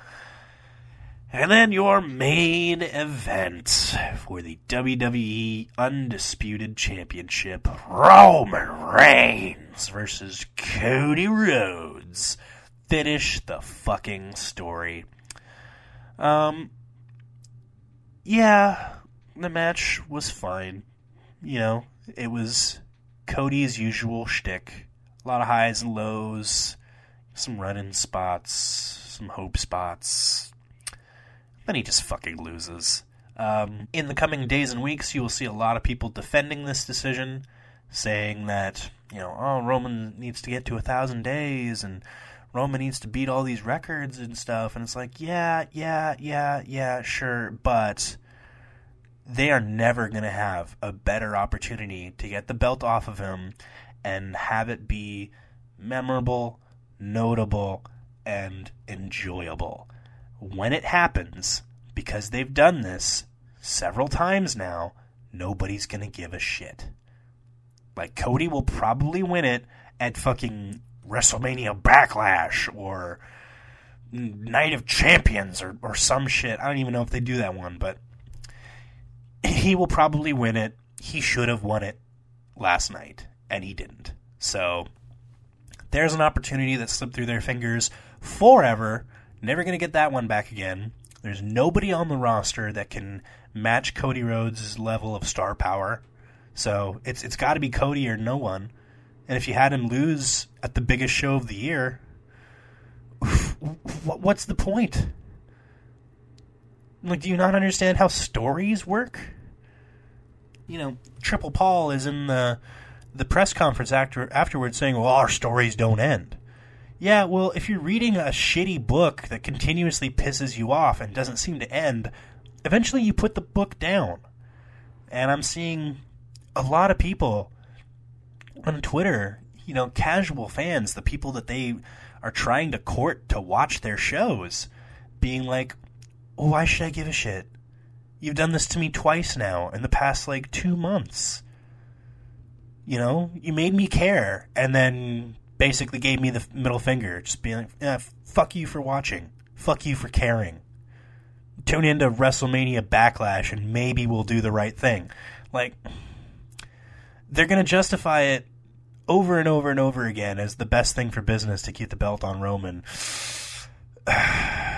And then your main event for the WWE Undisputed Championship Roman Reigns versus Cody Rhodes. Finish the fucking story. Um, yeah, the match was fine. You know, it was Cody's usual shtick. A lot of highs and lows, some running spots, some hope spots. Then he just fucking loses. Um, in the coming days and weeks, you will see a lot of people defending this decision, saying that, you know, oh, Roman needs to get to a thousand days and Roman needs to beat all these records and stuff. And it's like, yeah, yeah, yeah, yeah, sure, but they are never going to have a better opportunity to get the belt off of him and have it be memorable, notable, and enjoyable. When it happens, because they've done this several times now, nobody's going to give a shit. Like, Cody will probably win it at fucking WrestleMania Backlash or Night of Champions or, or some shit. I don't even know if they do that one, but he will probably win it. He should have won it last night, and he didn't. So there's an opportunity that slipped through their fingers forever. Never going to get that one back again. There's nobody on the roster that can match Cody Rhodes' level of star power. So it's it's got to be Cody or no one. And if you had him lose at the biggest show of the year, what's the point? Like, do you not understand how stories work? You know, Triple Paul is in the the press conference after afterwards saying, "Well, our stories don't end." Yeah, well, if you're reading a shitty book that continuously pisses you off and doesn't seem to end, eventually you put the book down. And I'm seeing a lot of people on Twitter, you know, casual fans, the people that they are trying to court to watch their shows, being like, oh, why should I give a shit? You've done this to me twice now in the past like two months. You know, you made me care and then basically gave me the middle finger, just being like, yeah, fuck you for watching. Fuck you for caring. Tune into WrestleMania Backlash and maybe we'll do the right thing. Like, they're going to justify it over and over and over again as the best thing for business to keep the belt on Roman.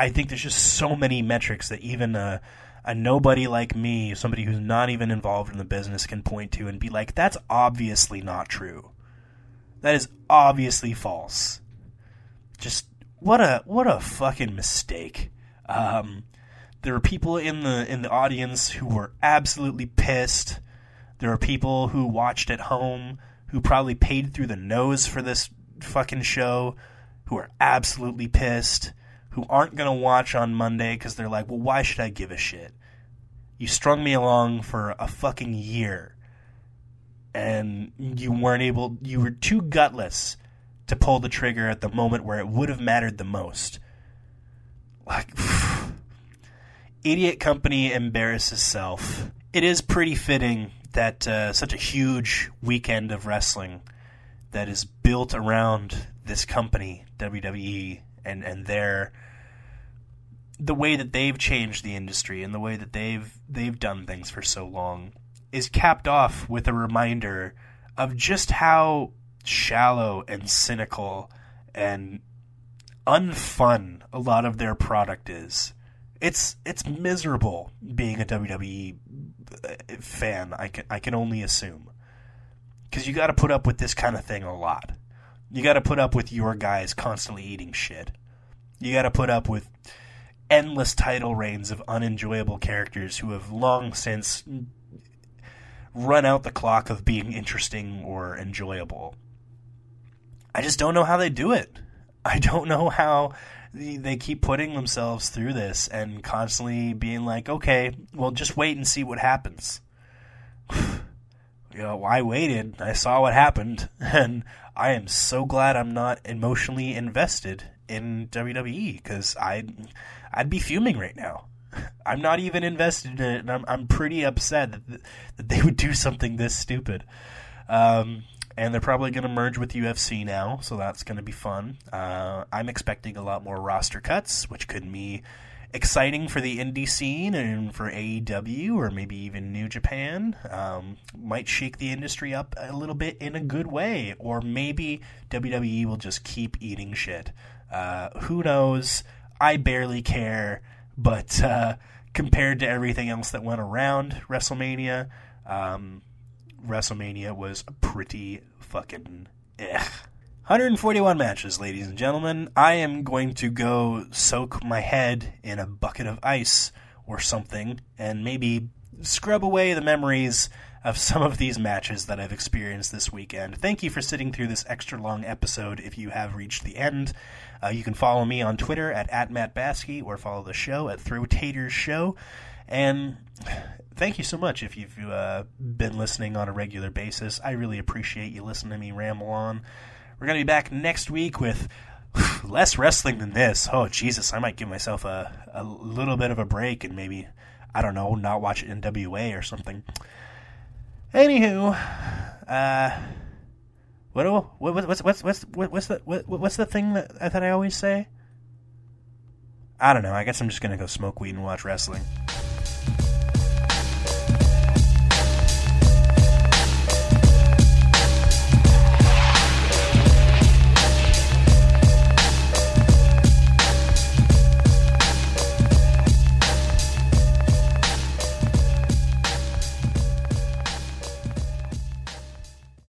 I think there's just so many metrics that even a, a nobody like me, somebody who's not even involved in the business, can point to and be like, that's obviously not true. That is obviously false. Just what a what a fucking mistake. Um, there were people in the in the audience who were absolutely pissed. There are people who watched at home who probably paid through the nose for this fucking show who are absolutely pissed, who aren't going to watch on Monday because they're like, well, why should I give a shit? You strung me along for a fucking year and you weren't able, you were too gutless to pull the trigger at the moment where it would have mattered the most. Like, idiot company embarrasses self. It is pretty fitting that uh, such a huge weekend of wrestling that is built around this company, WWE, and and their the way that they've changed the industry and the way that they've they've done things for so long is capped off with a reminder of just how shallow and cynical and unfun a lot of their product is. It's it's miserable being a WWE fan. I can I can only assume because you got to put up with this kind of thing a lot. You got to put up with your guys constantly eating shit. You got to put up with endless title reigns of unenjoyable characters who have long since run out the clock of being interesting or enjoyable. I just don't know how they do it. I don't know how they keep putting themselves through this and constantly being like, okay, well, just wait and see what happens. you know, I waited, I saw what happened, and I am so glad I'm not emotionally invested in WWE because I'd, I'd be fuming right now. I'm not even invested in it, and I'm, I'm pretty upset that, that they would do something this stupid. Um, and they're probably going to merge with UFC now, so that's going to be fun. Uh, I'm expecting a lot more roster cuts, which could be exciting for the indie scene and for AEW or maybe even New Japan. Um, might shake the industry up a little bit in a good way, or maybe WWE will just keep eating shit. Uh, who knows? I barely care, but uh, compared to everything else that went around WrestleMania, um, WrestleMania was pretty fucking eh. 141 matches, ladies and gentlemen. I am going to go soak my head in a bucket of ice or something and maybe scrub away the memories of some of these matches that I've experienced this weekend. Thank you for sitting through this extra long episode if you have reached the end. Uh, you can follow me on Twitter at, at Matt Basky or follow the show at Throw Taters Show. And thank you so much if you've uh, been listening on a regular basis. I really appreciate you listening to me ramble on. We're going to be back next week with less wrestling than this. Oh, Jesus, I might give myself a, a little bit of a break and maybe, I don't know, not watch NWA or something. Anywho, uh, what, what what's what's what's what's the what, what's the thing that that I always say? I don't know. I guess I'm just gonna go smoke weed and watch wrestling.